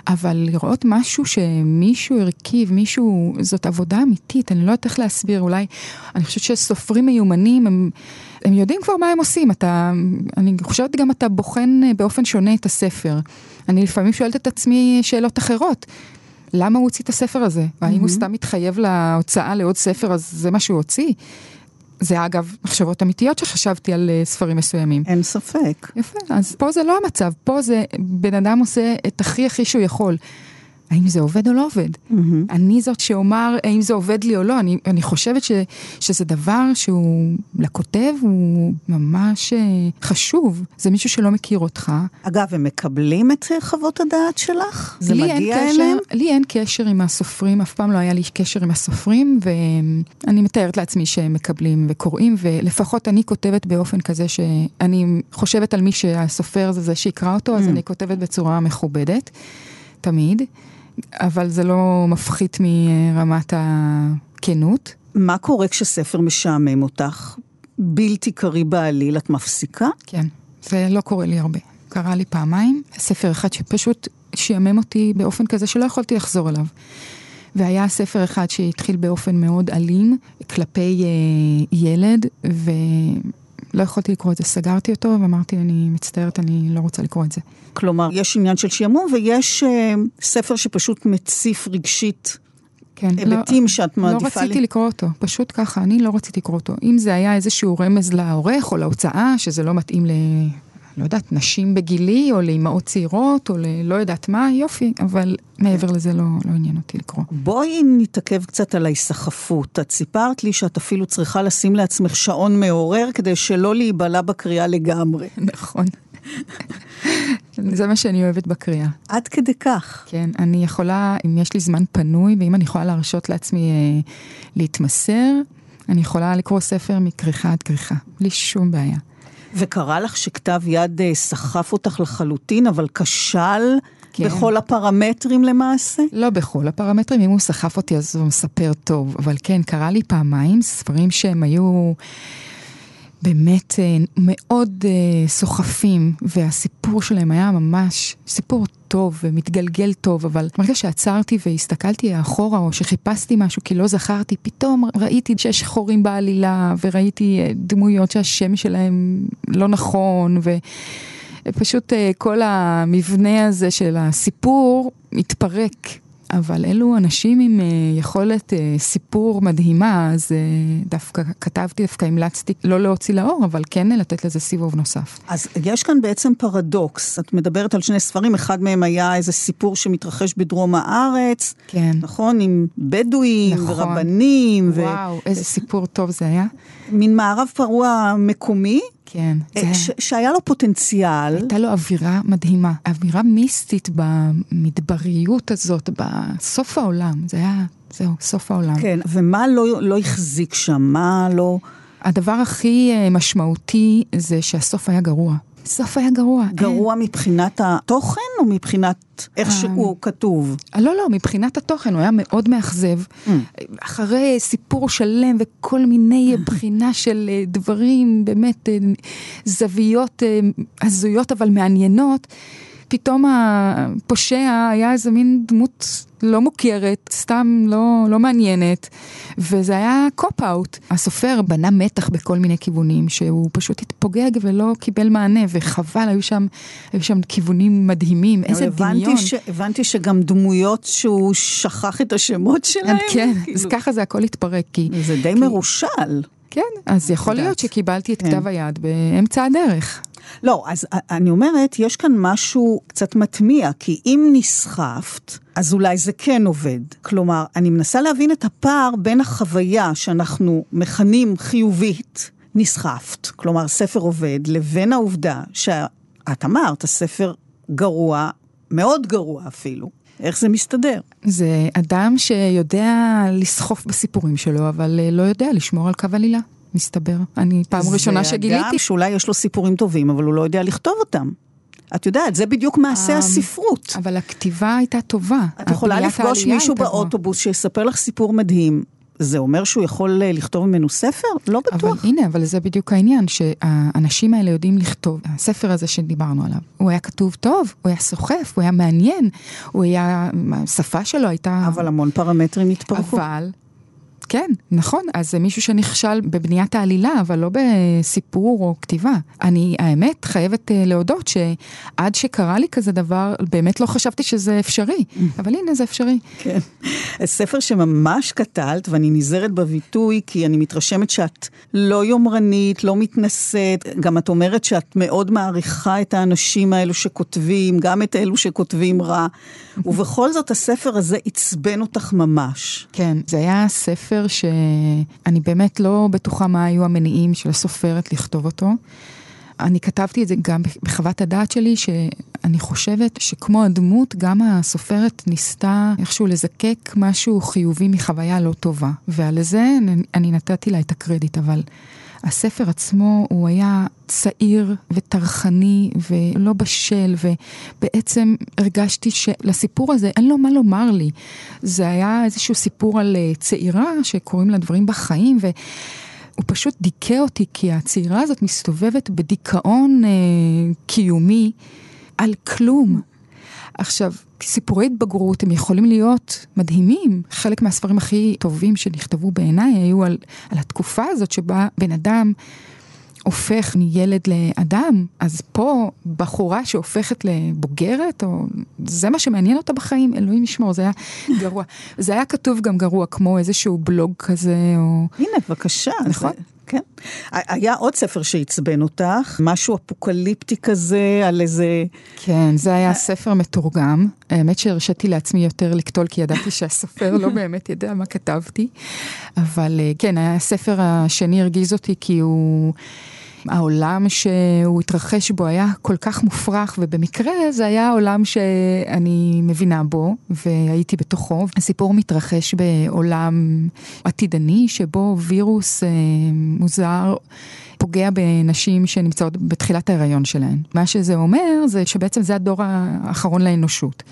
אבל לראות משהו שמישהו הרכיב, מישהו, זאת עבודה אמיתית, אני לא יודעת איך להסביר, אולי, אני חושבת שסופרים מיומנים, הם, הם יודעים כבר מה הם עושים, אתה, אני חושבת גם אתה בוחן באופן שונה את הספר. אני לפעמים שואלת את עצמי שאלות אחרות. למה הוא הוציא את הספר הזה? האם הוא סתם מתחייב להוצאה לעוד ספר, אז זה מה שהוא הוציא? זה אגב מחשבות אמיתיות שחשבתי על אה, ספרים מסוימים. אין ספק. יפה, אז פה זה לא המצב, פה זה בן אדם עושה את הכי הכי שהוא יכול. האם זה עובד או לא עובד? Mm-hmm. אני זאת שאומר האם זה עובד לי או לא, אני, אני חושבת ש, שזה דבר שהוא לכותב הוא ממש אה, חשוב, זה מישהו שלא מכיר אותך. אגב, הם מקבלים את חוות הדעת שלך? זה מגיע קשר, אליהם? לי אין קשר עם הסופרים, אף פעם לא היה לי קשר עם הסופרים, ואני מתארת לעצמי שהם מקבלים וקוראים, ולפחות אני כותבת באופן כזה שאני חושבת על מי שהסופר זה זה שיקרא אותו, אז אני כותבת בצורה מכובדת, תמיד, אבל זה לא מפחית מרמת כנות. מה קורה כשספר משעמם אותך? בלתי קריא בעליל, את מפסיקה? כן, זה לא קורה לי הרבה. קרה לי פעמיים, ספר אחד שפשוט שעמם אותי באופן כזה שלא יכולתי לחזור אליו. והיה ספר אחד שהתחיל באופן מאוד אלים כלפי אה, ילד, ולא יכולתי לקרוא את זה. סגרתי אותו ואמרתי, אני מצטערת, אני לא רוצה לקרוא את זה. כלומר, יש עניין של שעמום ויש אה, ספר שפשוט מציף רגשית כן, היבטים לא, שאת לא מעדיפה... רציתי לי... לקרוא אותו, פשוט ככה, אני לא רציתי לקרוא אותו. אם זה היה איזשהו רמז לעורך או להוצאה, שזה לא מתאים. לא יודעת, נשים בגילי, או לאימהות צעירות, או ללא יודעת מה, יופי, אבל מעבר לזה לא, לא עניין אותי לקרוא. בואי נתעכב קצת על ההיסחפות. את סיפרת לי שאת אפילו צריכה לשים לעצמך שעון מעורר כדי שלא להיבלע בקריאה לגמרי. [LAUGHS] נכון. זה מה שאני אוהבת בקריאה. עד כדי כך. כן, אני יכולה, אם יש לי זמן פנוי, ואם אני יכולה להרשות לעצמי אה, להתמסר, אני יכולה לקרוא ספר מכריכה עד כריכה, בלי שום בעיה. וקרה לך שכתב יד אה, סחף אותך לחלוטין, אבל כשל כן. בכל הפרמטרים למעשה? לא בכל הפרמטרים, אם הוא סחף אותי אז הוא מספר טוב, אבל כן, קרה לי פעמיים ספרים שהם היו באמת אה, מאוד אה, סוחפים, והסיפור שלהם היה ממש סיפור טוב ומתגלגל טוב, אבל ברגע שעצרתי והסתכלתי אחורה, או שחיפשתי משהו כי לא זכרתי, פתאום ראיתי שיש חורים בעלילה, וראיתי אה, דמויות שהשם שלהם לא נכון, ו... פשוט כל המבנה הזה של הסיפור מתפרק. אבל אלו אנשים עם uh, יכולת uh, סיפור מדהימה, אז uh, דווקא כתבתי, דווקא המלצתי לא להוציא לאור, אבל כן לתת לזה סיבוב נוסף. אז יש כאן בעצם פרדוקס. את מדברת על שני ספרים, אחד מהם היה איזה סיפור שמתרחש בדרום הארץ. כן. נכון? עם בדואים נכון. ורבנים. וואו, ו... איזה סיפור טוב זה היה. מין מערב פרוע מקומי. כן. זה... ש- שהיה לו פוטנציאל. הייתה לו אווירה מדהימה, אווירה מיסטית במדבריות הזאת, בסוף העולם, זה היה, זהו, סוף העולם. כן, ומה לא, לא החזיק שם? מה לא... הדבר הכי משמעותי זה שהסוף היה גרוע. הסוף היה גרוע. גרוע אין. מבחינת התוכן או מבחינת איך שהוא כתוב? לא, לא, מבחינת התוכן, הוא היה מאוד מאכזב. Mm. אחרי סיפור שלם וכל מיני בחינה של דברים, באמת זוויות הזויות אבל מעניינות, פתאום הפושע היה איזה מין דמות לא מוכרת, סתם לא, לא מעניינת, וזה היה cop-out. הסופר בנה מתח בכל מיני כיוונים, שהוא פשוט התפוגג ולא קיבל מענה, וחבל, היו שם, היו שם כיוונים מדהימים, איזה הבנתי דמיון. ש, הבנתי שגם דמויות שהוא שכח את השמות שלהם. כן, כאילו. אז ככה זה הכל התפרק, כי... זה די כי... מרושל. כן, אז יכול להיות שקיבלתי את כתב היד באמצע הדרך. לא, אז אני אומרת, יש כאן משהו קצת מטמיע, כי אם נסחפת, אז אולי זה כן עובד. כלומר, אני מנסה להבין את הפער בין החוויה שאנחנו מכנים חיובית, נסחפת, כלומר ספר עובד, לבין העובדה שאת אמרת, הספר גרוע, מאוד גרוע אפילו. איך זה מסתדר? זה אדם שיודע לסחוף בסיפורים שלו, אבל לא יודע לשמור על קו עלילה. מסתבר. אני פעם ראשונה שגיליתי. זה אדם שאולי יש לו סיפורים טובים, אבל הוא לא יודע לכתוב אותם. את יודעת, זה בדיוק מעשה הספרות. אבל הכתיבה הייתה טובה. את יכולה לפגוש מישהו באוטובוס שיספר לך סיפור מדהים. זה אומר שהוא יכול לכתוב ממנו ספר? לא בטוח. אבל הנה, אבל זה בדיוק העניין, שהאנשים האלה יודעים לכתוב. הספר הזה שדיברנו עליו, הוא היה כתוב טוב, הוא היה סוחף, הוא היה מעניין, הוא היה, השפה שלו הייתה... אבל המון פרמטרים התפרקו. אבל... כן, נכון, אז זה מישהו שנכשל בבניית העלילה, אבל לא בסיפור או כתיבה. אני, האמת, חייבת uh, להודות שעד שקרה לי כזה דבר, באמת לא חשבתי שזה אפשרי, [LAUGHS] אבל הנה זה אפשרי. כן. ספר שממש קטלת, ואני נזהרת בביטוי, כי אני מתרשמת שאת לא יומרנית, לא מתנשאת, גם את אומרת שאת מאוד מעריכה את האנשים האלו שכותבים, גם את אלו שכותבים רע, [LAUGHS] ובכל זאת הספר הזה עצבן אותך ממש. כן, זה היה ספר... ספר שאני באמת לא בטוחה מה היו המניעים של הסופרת לכתוב אותו. אני כתבתי את זה גם בחוות הדעת שלי, שאני חושבת שכמו הדמות, גם הסופרת ניסתה איכשהו לזקק משהו חיובי מחוויה לא טובה. ועל זה אני, נתתי לה את הקרדיט, אבל הספר עצמו הוא היה צעיר וטרחני ולא בשל, ובעצם הרגשתי שלסיפור הזה אין לו מה לומר לי. זה היה איזשהו סיפור על אה, צעירה שקוראים לה דברים בחיים, ו... הוא פשוט דיכא אותי, כי הצעירה הזאת מסתובבת בדיכאון אה, קיומי על כלום. עכשיו, סיפורי התבגרות הם יכולים להיות מדהימים. חלק מהספרים הכי טובים שנכתבו בעיניי היו על, על התקופה הזאת שבה בן אדם הופך מילד לאדם, אז פה בחורה שהופכת לבוגרת, או זה מה שמעניין אותה בחיים, אלוהים ישמור, זה היה [LAUGHS] גרוע. זה היה כתוב גם גרוע, כמו איזשהו בלוג כזה, או... הנה, בבקשה. נכון. זה... כן. היה עוד ספר שעצבן אותך, משהו אפוקליפטי כזה, על איזה... כן, זה היה ספר מתורגם. האמת שהרשיתי לעצמי יותר לקטול, כי ידעתי שהסופר לא [LAUGHS] באמת יודע מה כתבתי. אבל אה, כן, הספר השני הרגיז אותי כי הוא... העולם שהוא התרחש בו היה כל כך מופרך, ובמקרה זה היה עולם שאני מבינה בו, והייתי בתוכו. הסיפור מתרחש בעולם עתידני, שבו וירוס אה, מוזר. פוגע בנשים שנמצאות בתחילת ההיריון שלהן. מה שזה אומר זה שבעצם זה הדור האחרון לאנושות.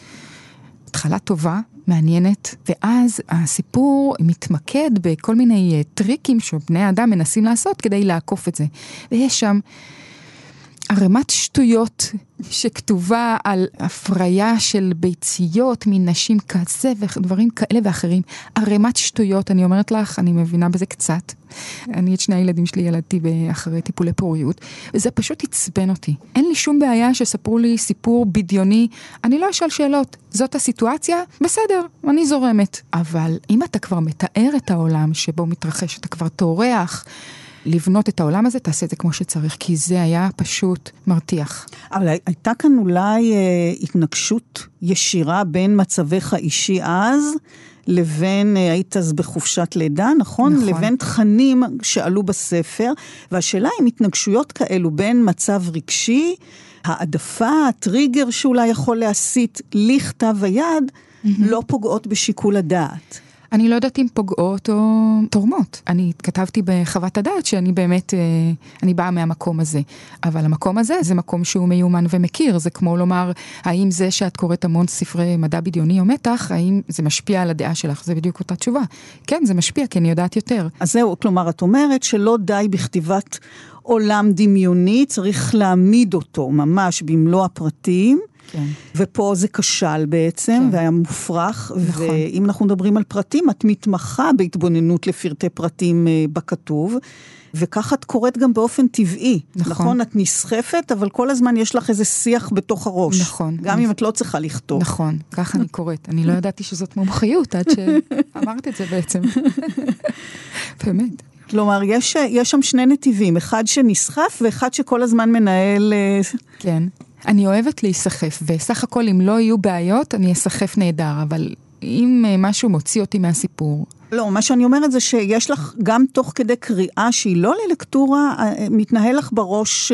התחלה טובה, מעניינת, ואז הסיפור מתמקד בכל מיני אה, טריקים שבני האדם מנסים לעשות כדי לעקוף את זה. ויש שם ערימת שטויות שכתובה על הפריה של ביציות מנשים כזה ודברים כאלה ואחרים. ערימת שטויות, אני אומרת לך, אני מבינה בזה קצת. אני את שני הילדים שלי ילדתי אחרי טיפולי פוריות, וזה פשוט עצבן אותי. אין לי שום בעיה שספרו לי סיפור בדיוני, אני לא אשאל שאלות. זאת הסיטואציה, בסדר, אני זורמת. אבל אם אתה כבר מתאר את העולם שבו מתרחש, אתה כבר טורח. לבנות את העולם הזה, תעשה את זה כמו שצריך, כי זה היה פשוט מרתיח. אבל הייתה כאן אולי אה, התנגשות ישירה בין מצבך האישי אז, לבין, אה, היית אז בחופשת לידה, נכון? נכון. לבין תכנים שעלו בספר, והשאלה אם התנגשויות כאלו בין מצב רגשי, העדפה, הטריגר שאולי יכול להסיט לכתב היד, mm-hmm. לא פוגעות בשיקול הדעת. אני לא יודעת אם פוגעות או תורמות. אני כתבתי בחוות הדעת שאני באמת, אה, אני באה מהמקום הזה. אבל המקום הזה זה מקום שהוא מיומן ומכיר. זה כמו לומר, האם זה שאת קוראת המון ספרי מדע בדיוני או מתח, האם זה משפיע על הדעה שלך? זה בדיוק אותה תשובה. כן, זה משפיע, כי אני יודעת יותר. אז זהו, כלומר, את אומרת שלא די בכתיבת עולם דמיוני, צריך להעמיד אותו ממש במלוא הפרטים. כן. ופה זה כשל בעצם, כן. והיה מופרך. נכון. ואם אנחנו מדברים על פרטים, את מתמחה בהתבוננות לפרטי פרטים אה, בכתוב. וככה את קוראת גם באופן טבעי. נכון. נכון, את נסחפת, אבל כל הזמן יש לך איזה שיח בתוך הראש. נכון. גם אני... אם את לא צריכה לכתוב. נכון, ככה אני קוראת. אני לא ידעתי שזאת מומחיות עד שאמרת את זה בעצם. באמת. כלומר, יש, יש שם שני נתיבים, אחד שנסחף ואחד שכל הזמן מנהל... אה, כן. אני אוהבת להיסחף, וסך הכל אם לא יהיו בעיות, אני אסחף נהדר, אבל אם אה, משהו מוציא אותי מהסיפור... לא, מה שאני אומרת זה שיש לך גם תוך כדי קריאה שהיא לא ללקטורה, אה, אה, מתנהל לך בראש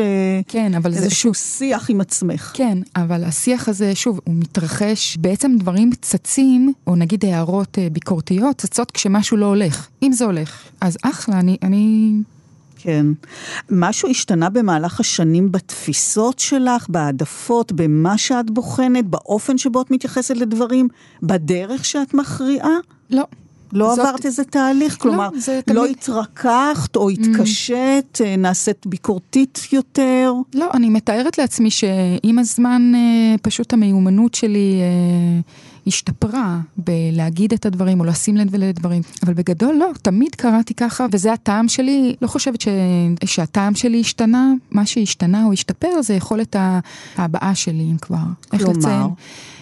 כן, אבל זה איזשהו שיח עם עצמך. כן, אבל השיח הזה, שוב, הוא מתרחש, בעצם דברים צצים, או נגיד הערות ביקורתיות, צצות כשמשהו לא הולך. אם זה הולך, אז אחלה, אני, אני כן. משהו השתנה במהלך השנים בתפיסות שלך, בהעדפות, במה שאת בוחנת, באופן שבו את מתייחסת לדברים, בדרך שאת מכריעה? לא. לא זאת... עברת איזה תהליך? לא, כלומר, לא תמיד... לא התרככת או התקשית, mm. נעשית ביקורתית יותר? לא, אני מתארת לעצמי שעם הזמן אה, פשוט המיומנות שלי... אה, השתפרה בלהגיד את הדברים או לשים לב לדברים, אבל בגדול לא, תמיד קראתי ככה, וזה הטעם שלי, לא חושבת ש... שהטעם שלי השתנה, מה שהשתנה או השתפר זה יכולת ההבעה שלי, אם כבר. כלומר?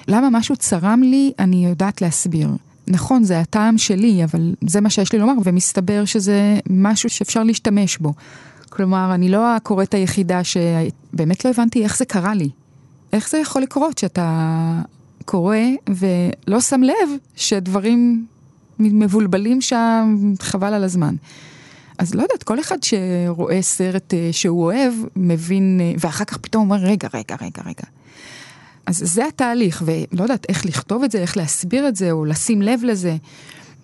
למה משהו צרם לי, אני יודעת להסביר. נכון, זה הטעם שלי, אבל זה מה שיש לי לומר, ומסתבר שזה משהו שאפשר להשתמש בו. כלומר, אני לא הקוראת היחידה שבאמת לא הבנתי איך זה קרה לי. איך זה יכול לקרות שאתה קורה ולא שם לב שדברים מבולבלים שם, חבל על הזמן. אז לא יודעת, כל אחד שרואה סרט אה, שהוא אוהב, מבין, אה, ואחר כך פתאום אומר, רגע, רגע, רגע, רגע. אז זה התהליך, ולא יודעת איך לכתוב את זה, איך להסביר את זה, או לשים לב לזה.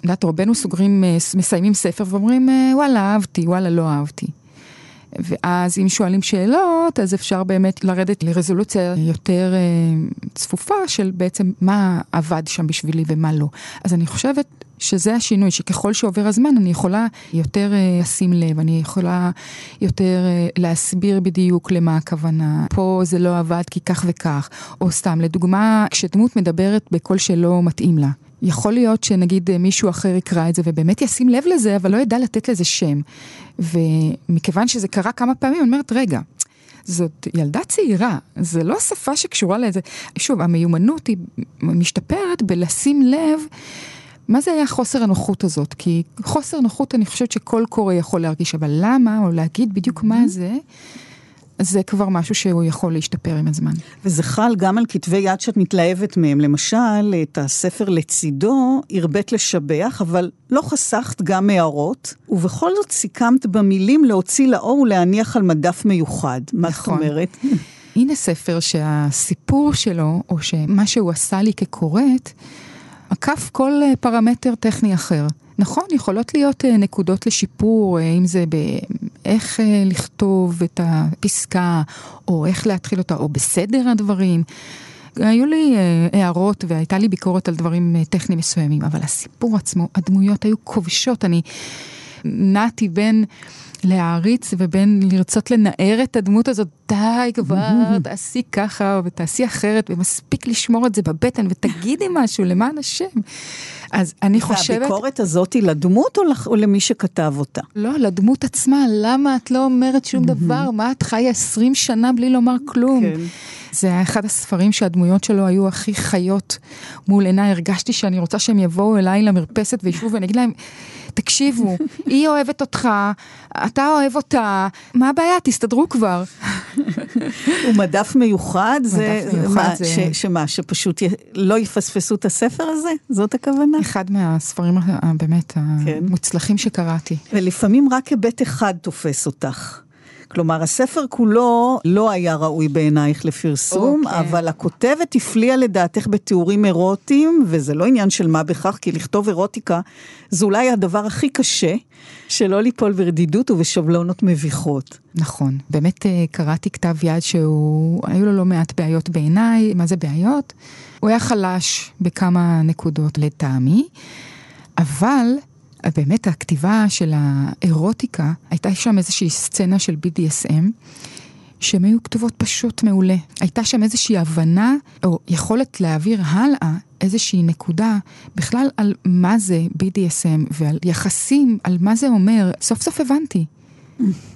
יודעת, רובנו סוגרים, אה, מסיימים ספר ואומרים, וואלה, אהבתי, וואלה, לא אהבתי. ואז אם שואלים שאלות, אז אפשר באמת לרדת לרזולוציה יותר אה, צפופה של בעצם מה עבד שם בשבילי ומה לא. אז אני חושבת שזה השינוי, שככל שעובר הזמן אני יכולה יותר אה, לשים לב, אני יכולה יותר אה, להסביר בדיוק למה הכוונה. פה זה לא עבד כי כך וכך, או סתם, לדוגמה, כשדמות מדברת בקול שלא מתאים לה. יכול להיות שנגיד מישהו אחר יקרא את זה ובאמת ישים לב לזה, אבל לא ידע לתת לזה שם. ומכיוון שזה קרה כמה פעמים, אני אומרת, רגע, זאת ילדה צעירה, זה לא שפה שקשורה לזה. שוב, המיומנות היא משתפרת בלשים לב. מה זה היה חוסר הנוחות הזאת? כי חוסר נוחות אני חושבת שכל קורא יכול להרגיש, אבל למה, או להגיד בדיוק מה זה, זה כבר משהו שהוא יכול להשתפר עם הזמן. וזה חל גם על כתבי יד שאת מתלהבת מהם. למשל, את הספר לצידו הרבית לשבח, אבל לא חסכת גם הערות, ובכל זאת סיכמת במילים להוציא לאור ולהניח על מדף מיוחד. מה נכון. זאת אומרת? [LAUGHS] הנה ספר שהסיפור שלו, או שמה שהוא עשה לי כקוראת, עקף כל פרמטר טכני אחר. נכון, יכולות להיות אה, נקודות לשיפור, אה, אם זה באיך אה, לכתוב את הפסקה, או איך להתחיל אותה, או בסדר הדברים. היו לי הערות והייתה לי ביקורת על דברים טכניים מסוימים, אבל הסיפור עצמו, הדמויות היו כובשות, אני נעתי בין... להעריץ ובין לרצות לנער את הדמות הזאת, די כבר, תעשי ככה ותעשי אחרת, ומספיק לשמור את זה בבטן ותגידי משהו למען השם. אז אני חושבת... והביקורת הזאת היא לדמות או, לח... או למי שכתב אותה? לא, לדמות עצמה, למה את לא אומרת שום דבר? מה את חיה 20 שנה בלי לומר כלום? כן. זה היה אחד הספרים שהדמויות שלו היו הכי חיות מול עיניי, הרגשתי שאני רוצה שהם יבואו אליי למרפסת וישבו ואני אגיד להם, תקשיבו, [LAUGHS] היא אוהבת אותך, אתה אוהב אותה, מה הבעיה? תסתדרו כבר. [LAUGHS] ומדף מיוחד זה, מה, זה... ש, שמה, שפשוט י... לא יפספסו את הספר הזה? זאת הכוונה? אחד מהספרים הבאמת כן. המוצלחים שקראתי. ולפעמים רק היבט אחד תופס אותך. כלומר, הספר כולו לא היה ראוי בעינייך לפרסום, okay. אוקיי. אבל הכותבת הפליאה לדעתך בתיאורים אירוטיים, וזה לא עניין של מה בכך, כי לכתוב אירוטיקה זה אולי הדבר הכי קשה, שלא ליפול ברדידות ובשבלונות מביכות. נכון, באמת אה, קראתי כתב יד שהוא, היו לו לא מעט בעיות בעיניי, מה זה בעיות? הוא היה חלש בכמה נקודות לטעמי, אבל באמת הכתיבה של האירוטיקה, הייתה שם איזושהי סצנה של BDSM. שהן היו כתובות פשוט מעולה. הייתה שם איזושהי הבנה, או יכולת להעביר הלאה איזושהי נקודה, בכלל על מה זה BDSM ועל יחסים, על מה זה אומר. סוף סוף הבנתי.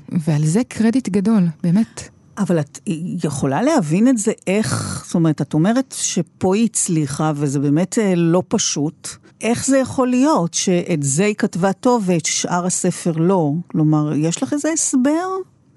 ועל זה קרדיט גדול, באמת. אבל את יכולה להבין את זה איך, זאת אומרת, את אומרת שפה היא הצליחה, וזה באמת אה, לא פשוט. איך זה יכול להיות שאת זה היא כתבה טוב ואת שאר הספר לא? כלומר, יש לך איזה הסבר?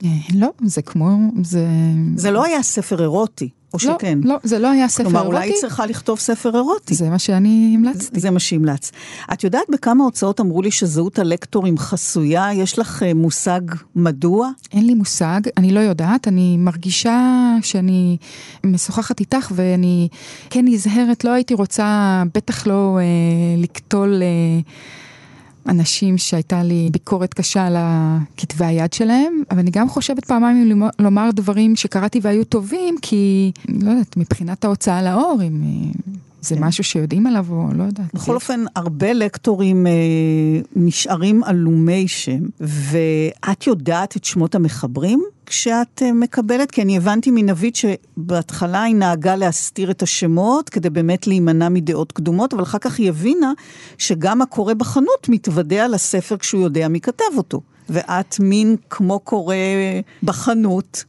אה, לא, זה כמו, זה... זה לא היה ספר אירוטי. או לא, שכן? לא, זה לא היה ספר כלומר, אירוטי. כלומר, אולי צריכה לכתוב ספר אירוטי. זה מה שאני המלצתי. זה מה שהמלץ. את יודעת בכמה הוצאות אמרו לי שזהות הלקטורים חסויה? יש לך uh, מושג מדוע? אין לי מושג, אני לא יודעת. אני מרגישה שאני משוחחת איתך ואני כן נזהרת, לא הייתי רוצה, בטח לא uh, לקטול... Uh, אנשים שהייתה לי ביקורת קשה על כתבי היד שלהם, אבל אני גם חושבת פעמיים אם לומר דברים שקראתי והיו טובים, כי, לא יודעת, מבחינת ההוצאה לאור, אם זה כן. משהו שיודעים עליו או לא יודעת. בכל אופן, הרבה לקטורים אה, נשארים עלומי שם, ואת יודעת את שמות המחברים? כשאת אה, מקבלת? כי אני הבנתי מנבית שבהתחלה היא נהגה להסתיר את השמות כדי באמת להימנע מדעות קדומות, אבל אחר כך היא הבינה שגם הקורא בחנות מתוודע לספר כשהוא יודע מי כתב אותו. ואת מין כמו קורא בחנות,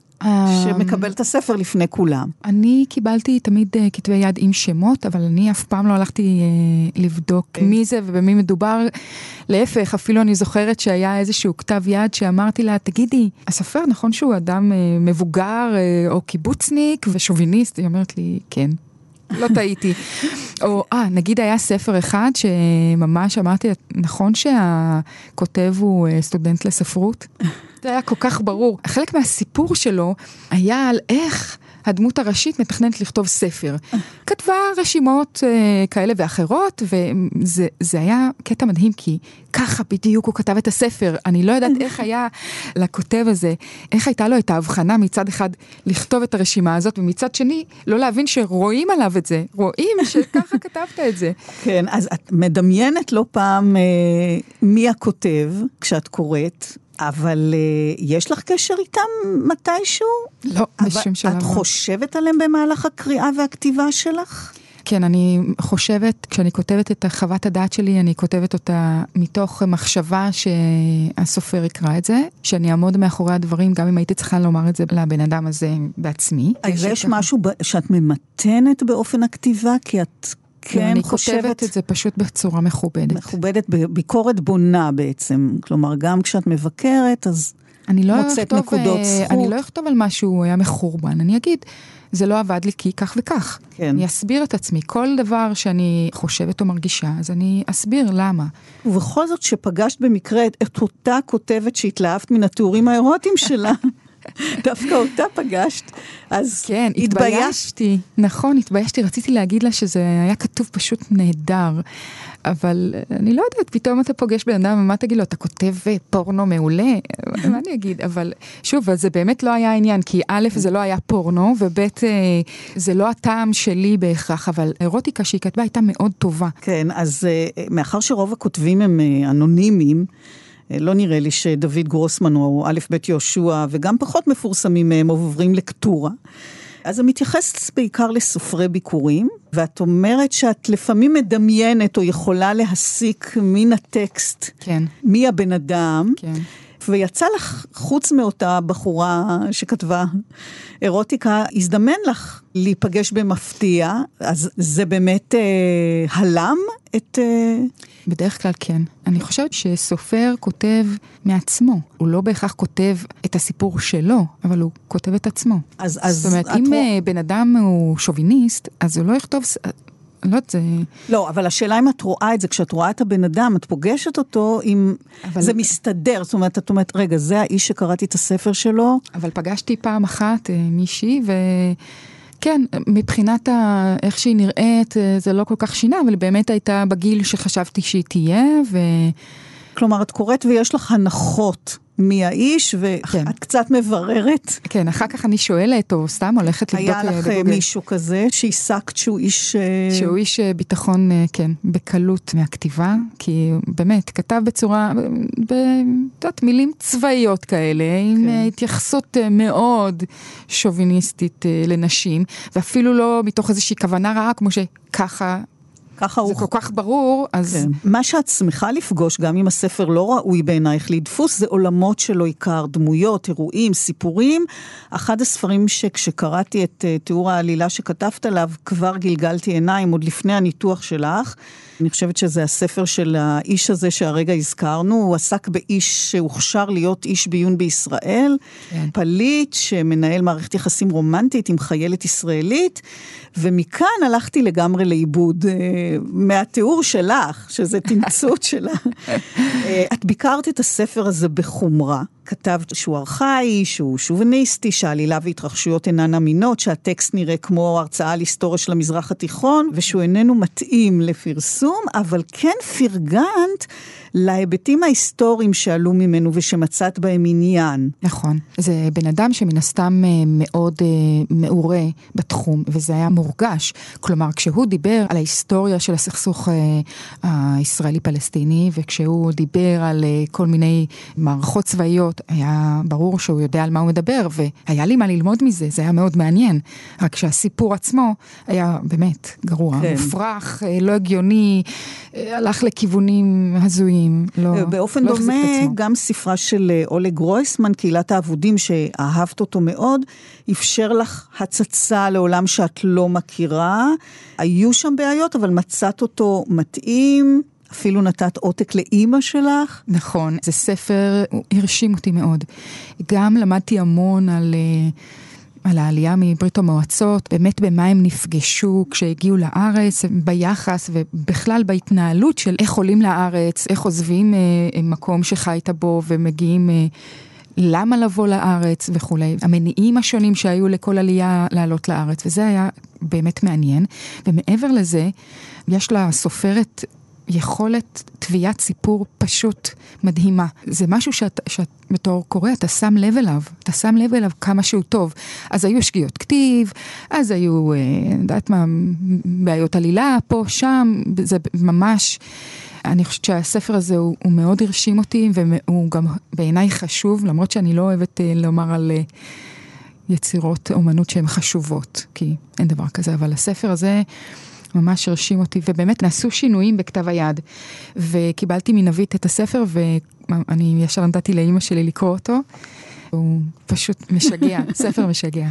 שמקבל את הספר לפני כולם. אני קיבלתי תמיד uh, כתבי יד עם שמות, אבל אני אף פעם לא הלכתי uh, לבדוק okay. מי זה ובמי מדובר. להפך, אפילו אני זוכרת שהיה איזשהו כתב יד שאמרתי לה, תגידי, הסופר נכון שהוא אדם uh, מבוגר או קיבוצניק ושוביניסט? היא אומרת לי, כן. לא טעיתי. [LAUGHS] או, אה, נגיד היה ספר אחד שממש אמרתי, נכון שהכותב הוא סטודנט לספרות? זה היה כל כך ברור. חלק מהסיפור שלו היה על איך הדמות הראשית מתכננת לכתוב ספר. כתבה רשימות uh, כאלה ואחרות, וזה היה קטע מדהים, כי ככה בדיוק הוא כתב את הספר. אני לא יודעת איך היה לכותב הזה, איך הייתה לו את ההבחנה מצד אחד לכתוב את הרשימה הזאת, ומצד שני לא להבין שרואים עליו את זה, רואים שככה [LAUGHS] כתבת את זה. כן, אז את מדמיינת לא פעם אה, מי הכותב כשאת קוראת. אבל uh, יש לך קשר איתם מתישהו? לא, בשום שלב. את חושבת עליהם במהלך הקריאה והכתיבה שלך? כן, אני חושבת, כשאני כותבת את חוות הדעת שלי, אני כותבת אותה מתוך מחשבה שהסופר יקרא את זה, שאני אעמוד מאחורי הדברים, גם אם הייתי צריכה לומר את זה לבן אדם הזה בעצמי. אז יש משהו שאת ממתנת באופן הכתיבה? כי את כן אני חושבת... אני כותבת את זה פשוט בצורה מכובדת. מכובדת, בביקורת בונה בעצם. כלומר, גם כשאת מבקרת, אז אני לא מוצאת אכתוב, נקודות אה, זכות. אני לא אכתוב על משהו היה מחורבן, אני אגיד, זה לא עבד לי כי כך וכך. כן. אני אסביר את עצמי. כל דבר שאני חושבת או מרגישה, אז אני אסביר למה. ובכל זאת, שפגשת במקרה את אותה כותבת שהתלהבת מן התיאורים האירוטיים שלה, [LAUGHS] דווקא אותה פגשת, אז כן, התביישתי. נכון, התביישתי, רציתי להגיד לה שזה היה כתוב פשוט נהדר. אבל אני לא יודעת, פתאום אתה פוגש בן אדם, ומה תגיד לו, אתה כותב פורנו מעולה? מה אני אגיד? אבל שוב, זה באמת לא היה העניין, כי א', זה לא היה פורנו, וב', אה, זה לא הטעם שלי בהכרח, אבל אירוטיקה שהיא כתבה הייתה מאוד טובה. כן, אז אה, מאחר שרוב הכותבים הם אה, אנונימיים, לא נראה לי שדוד גרוסמן או א' ב' יהושע, וגם פחות מפורסמים מהם עוברים לקטורה. אז זה מתייחס בעיקר לסופרי ביקורים, ואת אומרת שאת לפעמים מדמיינת או יכולה להסיק מן הטקסט, כן. מי הבן אדם. כן. ויצא לך, חוץ מאותה בחורה שכתבה אירוטיקה, הזדמן לך להיפגש במפתיע, אז זה באמת אה, הלם את... אה... בדרך כלל כן. אני חושבת שסופר כותב מעצמו. הוא לא בהכרח כותב את הסיפור שלו, אבל הוא כותב את עצמו. אז, אז זאת אומרת, אם רוא... בן אדם הוא שוביניסט, אז הוא לא יכתוב... לא יודעת, זה... לא, אבל השאלה אם את רואה את זה, כשאת רואה את הבן אדם, את פוגשת אותו, אם אבל... זה מסתדר, זאת אומרת, את אומרת, רגע, זה האיש שקראתי את הספר שלו. אבל פגשתי פעם אחת מישהי, ו... כן, מבחינת ה... איך שהיא נראית, אה, זה לא כל כך שינה, אבל באמת הייתה בגיל שחשבתי שהיא תהיה, ו... כלומר, את קוראת ויש לך הנחות מי האיש, ואת כן. קצת מבררת. כן, אחר כך אני שואלת, או סתם הולכת לבדוק. היה לך בגוגל. מישהו כזה שהסקת שהוא איש... שהוא איש ביטחון, כן, בקלות מהכתיבה, כי באמת, כתב בצורה. את יודעת, מילים צבאיות כאלה, כן. עם התייחסות מאוד שוביניסטית לנשים, ואפילו לא מתוך איזושהי כוונה רעה, כמו שככה ככה הוא... זה כל כך ברור, אז... כן. מה שאת שמחה לפגוש, גם אם הספר לא ראוי בעינייך לדפוס, זה עולמות שלא עיקר, דמויות, אירועים, סיפורים. אחד הספרים שכשקראתי את uh, תיאור העלילה שכתבת עליו, כבר גלגלתי עיניים, עוד לפני הניתוח שלך. אני חושבת שזה הספר של האיש הזה שהרגע הזכרנו, הוא עסק באיש שהוכשר להיות איש ביון בישראל, כן. פליט שמנהל מערכת יחסים רומנטית עם חיילת ישראלית, ומכאן הלכתי לגמרי לאיבוד, uh, מהתיאור שלך, שזה תמצות שלה. uh, [LAUGHS] את ביקרת את הספר הזה בחומרה. כתבת שהוא ארכאי, שהוא שוביניסטי, שהעלילה והתרחשויות אינן אמינות, שהטקסט נראה כמו הרצאה על היסטוריה של המזרח התיכון, ושהוא איננו מתאים לפרסום, אבל כן פרגנת להיבטים ההיסטוריים שעלו ממנו ושמצאת בהם עניין. נכון. זה בן אדם שמן הסתם אה, מאוד אה, מעורה בתחום, וזה היה מורגש. כלומר, כשהוא דיבר על ההיסטוריה של הסכסוך אה, הישראלי-פלסטיני, וכשהוא דיבר על כל מיני מערכות צבאיות, היה ברור שהוא יודע על מה הוא מדבר, והיה לי מה ללמוד מזה, זה היה מאוד מעניין. רק שהסיפור עצמו היה באמת גרוע, כן. מופרך, לא הגיוני, הלך לכיוונים הזויים. מדהים, לא... באופן לא דומה, גם ספרה של אה, אולג גרויסמן, קהילת האבודים, שאהבת אותו מאוד, אפשר לך הצצה לעולם שאת לא מכירה. היו שם בעיות, אבל מצאת אותו מתאים. אפילו נתת עותק לאימא שלך. נכון, זה ספר, הוא הרשים אותי מאוד. גם למדתי המון על... Uh, על העלייה מברית המועצות, באמת במה הם נפגשו כשהגיעו לארץ, ביחס ובכלל בהתנהלות של איך עולים לארץ, איך עוזבים אה, מקום שחיית בו ומגיעים אה, למה לבוא לארץ וכולי, המניעים השונים שהיו לכל עלייה לעלות לארץ, וזה היה באמת מעניין. ומעבר לזה, יש לסופרת יכולת תביעת סיפור פשוט מדהימה. זה משהו שאת, שאת בתור קורא, אתה שם לב אליו, אתה שם לב אליו כמה שהוא טוב. אז היו שגיאות כתיב, אז היו, אני אה, יודעת מה, בעיות עלילה פה, שם, זה ממש... אני חושבת שהספר הזה הוא, הוא מאוד הרשים אותי, והוא גם בעיניי חשוב, למרות שאני לא אוהבת אה, לומר על אה, יצירות אומנות שהן חשובות, כי אין דבר כזה, אבל הספר הזה... ממש הרשים אותי, ובאמת נעשו שינויים בכתב היד. וקיבלתי מנבית את הספר, ואני ישר נתתי לאימא שלי לקרוא אותו. הוא פשוט משגע, [LAUGHS] ספר משגע.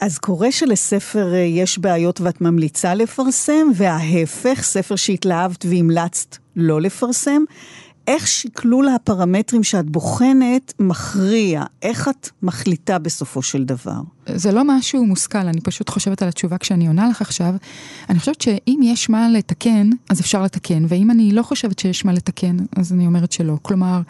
אז קורה שלספר אה, יש בעיות ואת ממליצה לפרסם, וההפך, ספר שהתלהבת והמלצת לא לפרסם. איך שקלול הפרמטרים שאת בוחנת מכריע? איך את מחליטה בסופו של דבר? זה לא משהו מושכל, אני פשוט חושבת על התשובה כשאני עונה לך עכשיו. אני חושבת שאם יש מה לתקן, אז אפשר לתקן, ואם אני לא חושבת שיש מה לתקן, אז אני אומרת שלא. כלומר,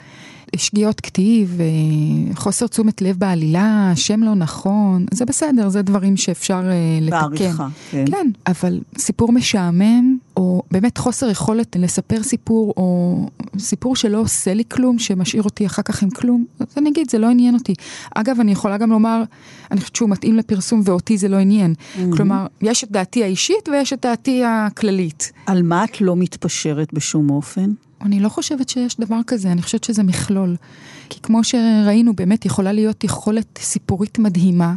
שגיאות כתיב, אה, חוסר תשומת לב בעלילה, שם לא נכון, זה בסדר, זה דברים שאפשר אה, לתקן. בעריכה, כן. כן, אבל סיפור משעמם, או באמת חוסר יכולת לספר סיפור, או סיפור שלא עושה לי כלום, שמשאיר אותי אחר כך עם כלום, אז אני אגיד, זה לא עניין אותי. אגב, אני יכולה גם לומר, אני חושבת שהוא מתאים לפרסום ואותי זה לא עניין. Mm-hmm. כלומר, יש את דעתי האישית ויש את דעתי הכללית. על מה את לא מתפשרת בשום אופן? אני לא חושבת שיש דבר כזה, אני חושבת שזה מכלול. כי כמו שראינו, באמת יכולה להיות יכולת סיפורית מדהימה.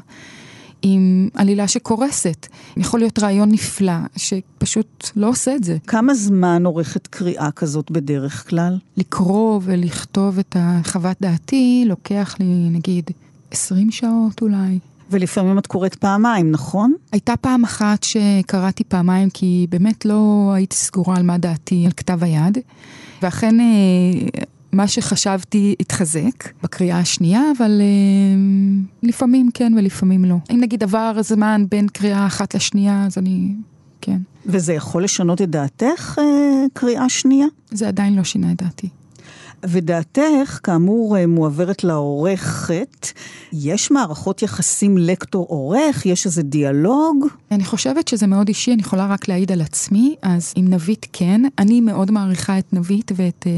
עם עלילה שקורסת. יכול להיות רעיון נפלא, שפשוט לא עושה את זה. כמה זמן עורכת קריאה כזאת בדרך כלל? לקרוא ולכתוב את החוות דעתי לוקח לי נגיד 20 שעות אולי. ולפעמים את קוראת פעמיים, נכון? הייתה פעם אחת שקראתי פעמיים, כי באמת לא הייתי סגורה על מה דעתי על כתב היד. ואכן אה, מה שחשבתי התחזק בקריאה השנייה, אבל אה, לפעמים כן ולפעמים לא. אם נגיד עבר זמן בין קריאה אחת לשנייה, אז אני... כן. וזה יכול לשנות את דעתך, אה, קריאה שנייה? זה עדיין לא שינה את דעתי. ודעתך, כאמור, מועברת לעורכת. יש מערכות יחסים לקטור-עורך? יש איזה דיאלוג? אני חושבת שזה מאוד אישי, אני יכולה רק להעיד על עצמי, אז עם נבית כן. אני מאוד מעריכה את נבית ואת אה,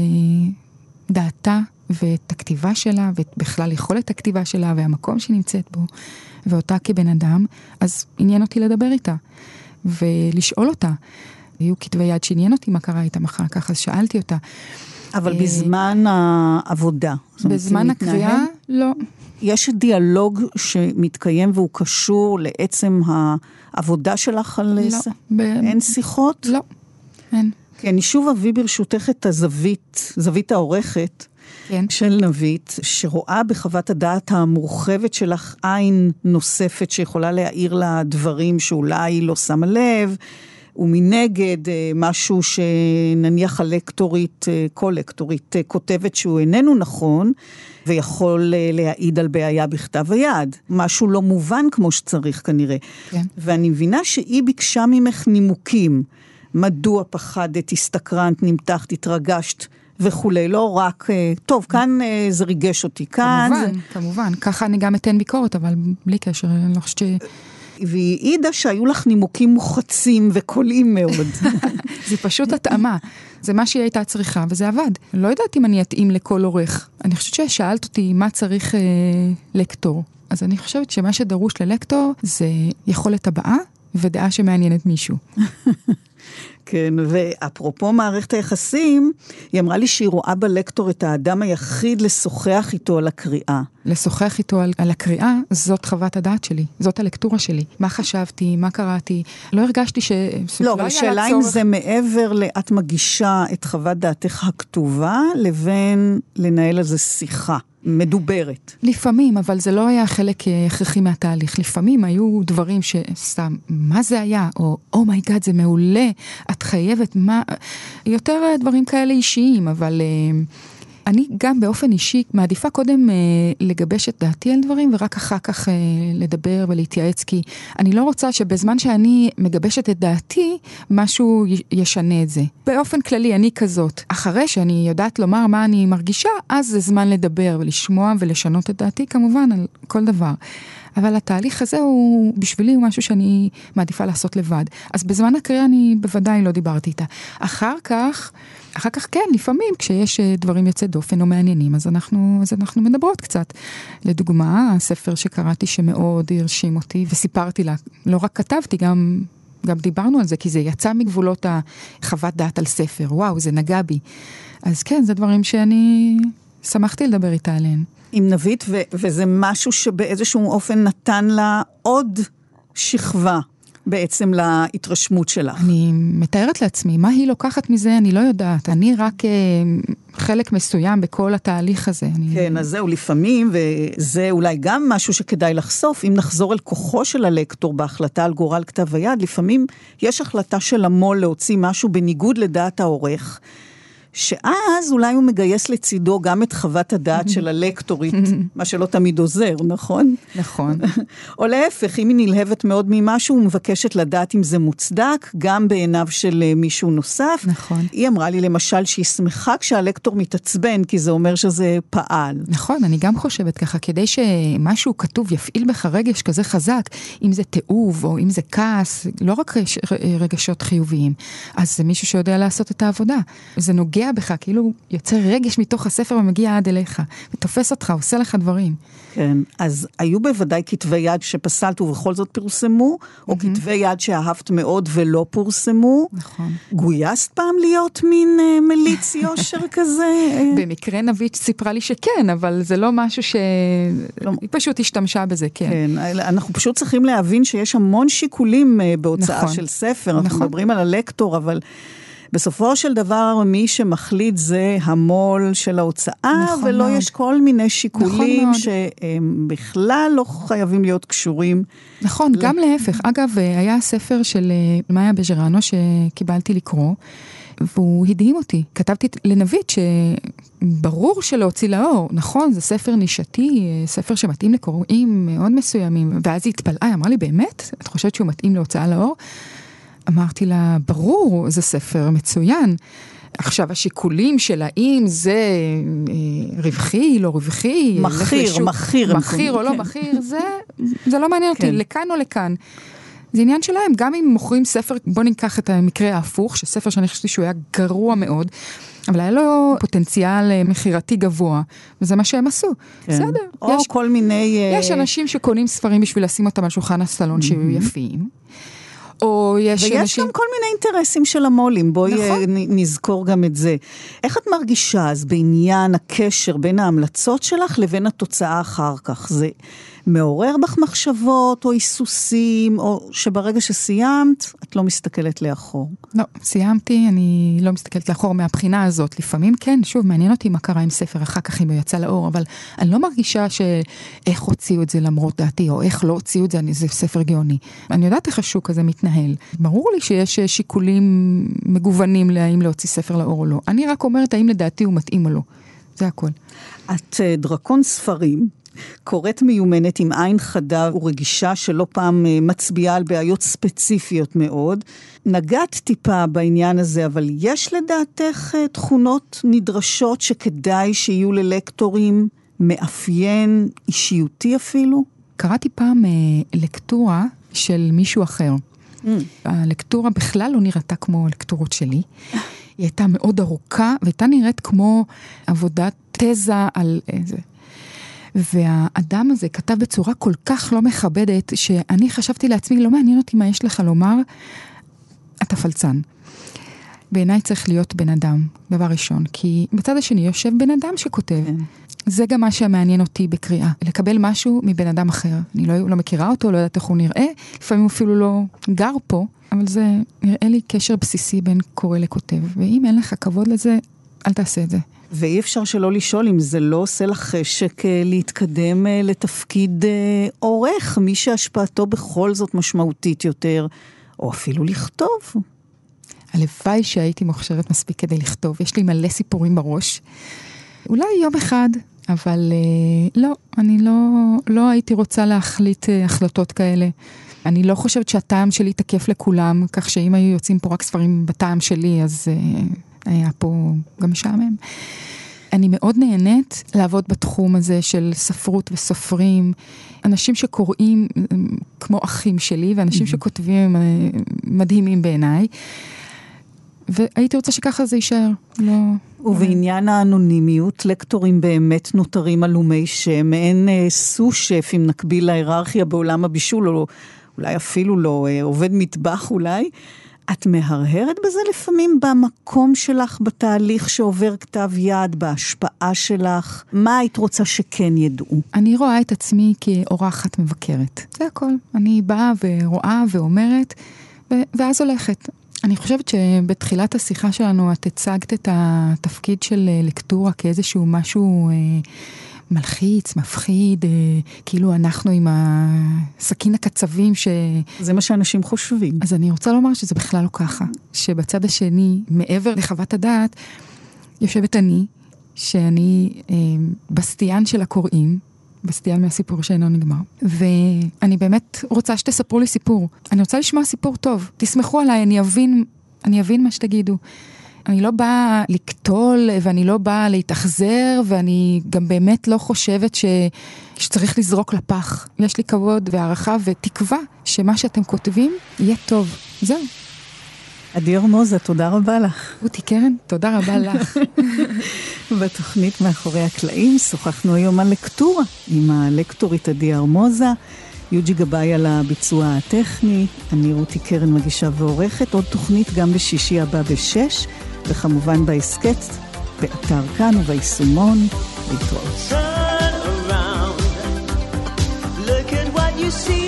דעתה ואת הכתיבה שלה, ואת בכלל יכולת הכתיבה שלה והמקום שהיא נמצאת בו, ואותה כבן אדם, אז עניין אותי לדבר איתה ולשאול אותה. היו כתבי יד שעניין אותי מה קרה איתם אחר כך, אז שאלתי אותה. אבל אה, בזמן העבודה. בזמן הקריאה, לא. יש דיאלוג שמתקיים והוא קשור לעצם העבודה שלך על לא. זה? ב... אין שיחות? לא, אין. כי אני שוב אביא ברשותך את הזווית, זווית העורכת. כן. של נבית, שרואה בחוות הדעת המורחבת שלך עין נוספת שיכולה להעיר לה דברים שאולי היא לא שמה לב, ומנגד אה, משהו שנניח הלקטורית, אה, כל לקטורית, אה, כותבת שהוא איננו נכון, ויכול להעיד על בעיה בכתב היד. משהו לא מובן כמו שצריך כנראה. כן. ואני מבינה שהיא ביקשה ממך נימוקים. מדוע פחדת, הסתקרנת, נמתחת, התרגשת וכולי, לא רק, טוב, כאן זה ריגש אותי, כאן... כמובן, זה... כמובן, ככה אני גם אתן ביקורת, אבל בלי קשר, אני לא חושבת ש... והיא העידה שהיו לך נימוקים מוחצים וקולעים מאוד. [LAUGHS] זה פשוט התאמה. זה מה שהיא הייתה צריכה, וזה עבד. לא יודעת אם אני אתאים לכל עורך. אני חושבת ששאלת אותי מה צריך אה, לקטור. אז אני חושבת שמה שדרוש ללקטור זה יכולת הבעה ודעה שמעניינת מישהו. [LAUGHS] כן, ואפרופו מערכת היחסים, היא אמרה לי שהיא רואה בלקטור את האדם היחיד לשוחח איתו על הקריאה. לשוחח איתו על, על הקריאה, זאת חוות הדעת שלי, זאת הלקטורה שלי. מה חשבתי, מה קראתי, לא הרגשתי ש... לא, אבל השאלה אם זה מעבר לאת מגישה את חוות דעתך הכתובה, לבין לנהל על זה שיחה. מדוברת. לפעמים, אבל זה לא היה חלק אה, הכרחי מהתהליך. לפעמים היו דברים שסתם, מה זה היה? oh, oh my God, oh זה מעולה, את חייבת, מה... יותר דברים כאלה אישיים, אבל... אני גם באופן אישי מעדיפה קודם אה, לגבש את דעתי על דברים ורק אחר כך אה, לדבר ולהתייעץ, כי אני לא רוצה שבזמן שאני מגבשת את דעתי, משהו ישנה את זה. באופן כללי, אני כזאת. אחרי שאני יודעת לומר מה אני מרגישה, אז זה זמן לדבר ולשמוע ולשנות את דעתי, כמובן, על כל דבר. אבל התהליך הזה הוא, בשבילי הוא משהו שאני מעדיפה לעשות לבד. אז בזמן הקריאה אני בוודאי לא דיברתי איתה. אחר כך, אחר כך כן, לפעמים כשיש אה, דברים יוצאי דופן או מעניינים, אז אנחנו, אז אנחנו מדברות קצת. לדוגמה, הספר שקראתי שמאוד הרשים אותי, וסיפרתי לה, לא רק כתבתי, גם... גם דיברנו על זה, כי זה יצא מגבולות החוות דעת על ספר, וואו, זה נגע בי. אז כן, זה דברים שאני שמחתי לדבר איתה עליהם. עם נבית, ו- וזה משהו שבאיזשהו אופן נתן לה עוד שכבה בעצם להתרשמות שלך. אני מתארת לעצמי, מה היא לוקחת מזה, אני לא יודעת. אני רק אה, חלק מסוים בכל התהליך הזה. אני... כן, אז זהו, לפעמים, וזה אולי גם משהו שכדאי לחשוף, אם נחזור אל כוחו של הלקטור בהחלטה על גורל כתב היד, לפעמים יש החלטה של המו"ל להוציא משהו בניגוד לדעת העורך. שאז אולי הוא מגייס לצידו גם את חוות הדעת של הלקטורית, [LAUGHS] מה שלא תמיד עוזר, נכון? נכון. [LAUGHS] או להפך, אם היא נלהבת מאוד ממשהו, מבקשת לדעת אם זה מוצדק, גם בעיניו של אה, מישהו נוסף. נכון. היא אמרה לי למשל שהיא שמחה כשהלקטור מתעצבן, כי זה אומר שזה פעל. נכון, אני גם חושבת ככה, כדי שמשהו כתוב יפעיל בך רגש כזה חזק, אם זה תיעוב או אם זה כעס, לא רק רגשות חיוביים, אז זה מישהו שיודע לעשות את העבודה. זה נוגע בך, כאילו יוצר רגש מתוך הספר ומגיע עד אליך, ותופס אותך, עושה לך דברים. כן, אז היו בוודאי כתבי יד שפסלת ובכל זאת פרסמו, או mm-hmm. כתבי יד שאהבת מאוד ולא פורסמו. נכון. גויסת פעם להיות מין uh, מליץ [LAUGHS] יושר כזה? במקרה נבית סיפרה לי שכן, אבל זה לא משהו ש... לא. היא פשוט השתמשה בזה, כן. כן, אנחנו פשוט צריכים להבין שיש המון שיקולים uh, בהוצאה נכון. של ספר, אנחנו נכון. מדברים על הלקטור, אבל... בסופו של דבר, מי שמחליט זה המו"ל של ההוצאה, נכון ולא מאוד. יש כל מיני שיקולים נכון שהם בכלל לא חייבים להיות קשורים. נכון, ל... גם להפך. אגב, היה ספר של אה, מאיה בז'רנו שקיבלתי לקרוא. והוא הדהים אותי. כתבתי לנבית שברור שלהוציא לאור, נכון, זה ספר נישתי, ספר שמתאים לקוראים מאוד מסוימים. ואז היא התפלאה, היא אמרה לי, באמת? את חושבת שהוא מתאים להוצאה לאור? אמרתי לה, ברור, זה ספר מצוין. עכשיו, השיקולים של האם זה אה, רווחי, לא רווחי, מכיר, לשוק, מכיר. מכיר או לא כן. מכיר, זה, זה לא מעניין כן. אותי, לכאן או לכאן. זה עניין שלהם, גם אם מוכרים ספר, בוא ניקח את המקרה ההפוך, שספר שאני חשבתי שהוא היה גרוע מאוד, אבל היה לו פוטנציאל אה, מכירתי גבוה, וזה מה שהם עשו. כן. בסדר. או יש, כל מיני... יש אנשים שקונים ספרים בשביל לשים אותם על שולחן הסלון שיהיו יפים. או יש ויש אנשים... גם כל מיני אינטרסים של המו"לים, בואי נכון. נזכור גם את זה. איך את מרגישה אז בעניין הקשר בין ההמלצות שלך לבין התוצאה אחר כך? זה מעורר בך מחשבות או היסוסים, או שברגע שסיימת, את לא מסתכלת לאחור? לא, סיימתי, אני לא מסתכלת לאחור מהבחינה הזאת. לפעמים כן, שוב, מעניין אותי מה קרה עם ספר אחר כך, אם הוא יצא לאור, אבל אני לא מרגישה שאיך הוציאו את זה למרות דעתי, או איך לא הוציאו את זה, אני, זה ספר גאוני. אני יודעת איך השוק הזה מתנהל. ברור לי שיש שיקולים מגוונים להאם להוציא ספר לאור או לא. אני רק אומרת האם לדעתי הוא מתאים או לא. זה הכל. את אה, דרקון ספרים, קוראת מיומנת עם עין חדה ורגישה שלא פעם אה, מצביעה על בעיות ספציפיות מאוד. נגעת טיפה בעניין הזה, אבל יש לדעתך אה, תכונות נדרשות שכדאי שיהיו ללקטורים מאפיין אישיותי אפילו? קראתי פעם אה, לקטורה של מישהו אחר. Mm. הלקטורה בכלל לא נראתה כמו הלקטורות שלי. היא הייתה מאוד ארוכה, והייתה נראית כמו עבודת תזה על איזה והאדם הזה כתב בצורה כל כך לא מכבדת, שאני חשבתי לעצמי, לא מעניין אותי מה יש לך לומר, אתה פלצן. בעיניי צריך להיות בן אדם, דבר ראשון, כי בצד השני יושב בן אדם שכותב. כן. זה גם מה שמעניין אותי בקריאה, לקבל משהו מבן אדם אחר. אני לא, לא מכירה אותו, לא יודעת איך הוא נראה, לפעמים הוא אפילו לא גר פה, אבל זה נראה לי קשר בסיסי בין קורא לכותב, ואם אין לך כבוד לזה, אל תעשה את זה. ואי אפשר שלא לשאול אם זה לא עושה לך חשק אה, להתקדם אה, לתפקיד אה, עורך, מי שהשפעתו בכל זאת משמעותית יותר, או אפילו לכתוב. הלוואי שהייתי מוכשרת מספיק כדי לכתוב, יש לי מלא סיפורים בראש. אולי יום אחד, אבל אה, לא, אני לא, לא הייתי רוצה להחליט אה, החלטות כאלה. אני לא חושבת שהטעם שלי תקף לכולם, כך שאם היו יוצאים פה רק ספרים בטעם שלי, אז אה, היה פה גם משעמם. אני מאוד נהנית לעבוד בתחום הזה של ספרות וסופרים. אנשים שקוראים כמו אחים שלי, ואנשים mm-hmm. שכותבים אה, מדהימים בעיניי. והייתי רוצה שככה זה יישאר, לא... ובעניין האנונימיות, לקטורים באמת נותרים עלומי שם, מעין אה, סו-שף, אם נקביל להיררכיה בעולם הבישול, או אולי אפילו לא אה, עובד מטבח אולי. את מהרהרת בזה לפעמים במקום שלך, בתהליך שעובר כתב יד, בהשפעה שלך? מה היית רוצה שכן ידעו? אני רואה את עצמי כאורחת מבקרת. זה הכל. אני באה ורואה ואומרת, ואז הולכת. אני חושבת שבתחילת השיחה שלנו את הצגת את התפקיד של אה, לקטורה כאיזשהו משהו אה, מלחיץ, מפחיד, אה, כאילו אנחנו עם הסכין הקצבים ש... זה מה שאנשים חושבים. אז אני רוצה לומר שזה בכלל לא ככה. שבצד השני, מעבר לחוות הדעת, יושבת אני, שאני אה, בסטיין של הקוראים, בסטיין מהסיפור שאינו נגמר. ואני באמת רוצה שתספרו לי סיפור. אני רוצה לשמוע סיפור טוב. תסמכו עליי, אני אבין, אני אבין מה שתגידו. אני לא באה לקטול ואני לא באה להתאכזר ואני גם באמת לא חושבת ש... שצריך לזרוק לפח. יש לי כבוד והערכה ותקווה שמה שאתם כותבים יהיה טוב. זהו. עדי ארמוזה, תודה רבה לך. רותי קרן, תודה רבה לך. [LAUGHS] בתוכנית מאחורי הקלעים שוחחנו היום על לקטורה עם הלקטורית עדי ארמוזה. יוג'י גבאי על הביצוע הטכני, אני רותי קרן מגישה ועורכת, עוד תוכנית גם בשישי הבא בשש. וכמובן בהסכת, באתר כאן וביישומון. להתראות. you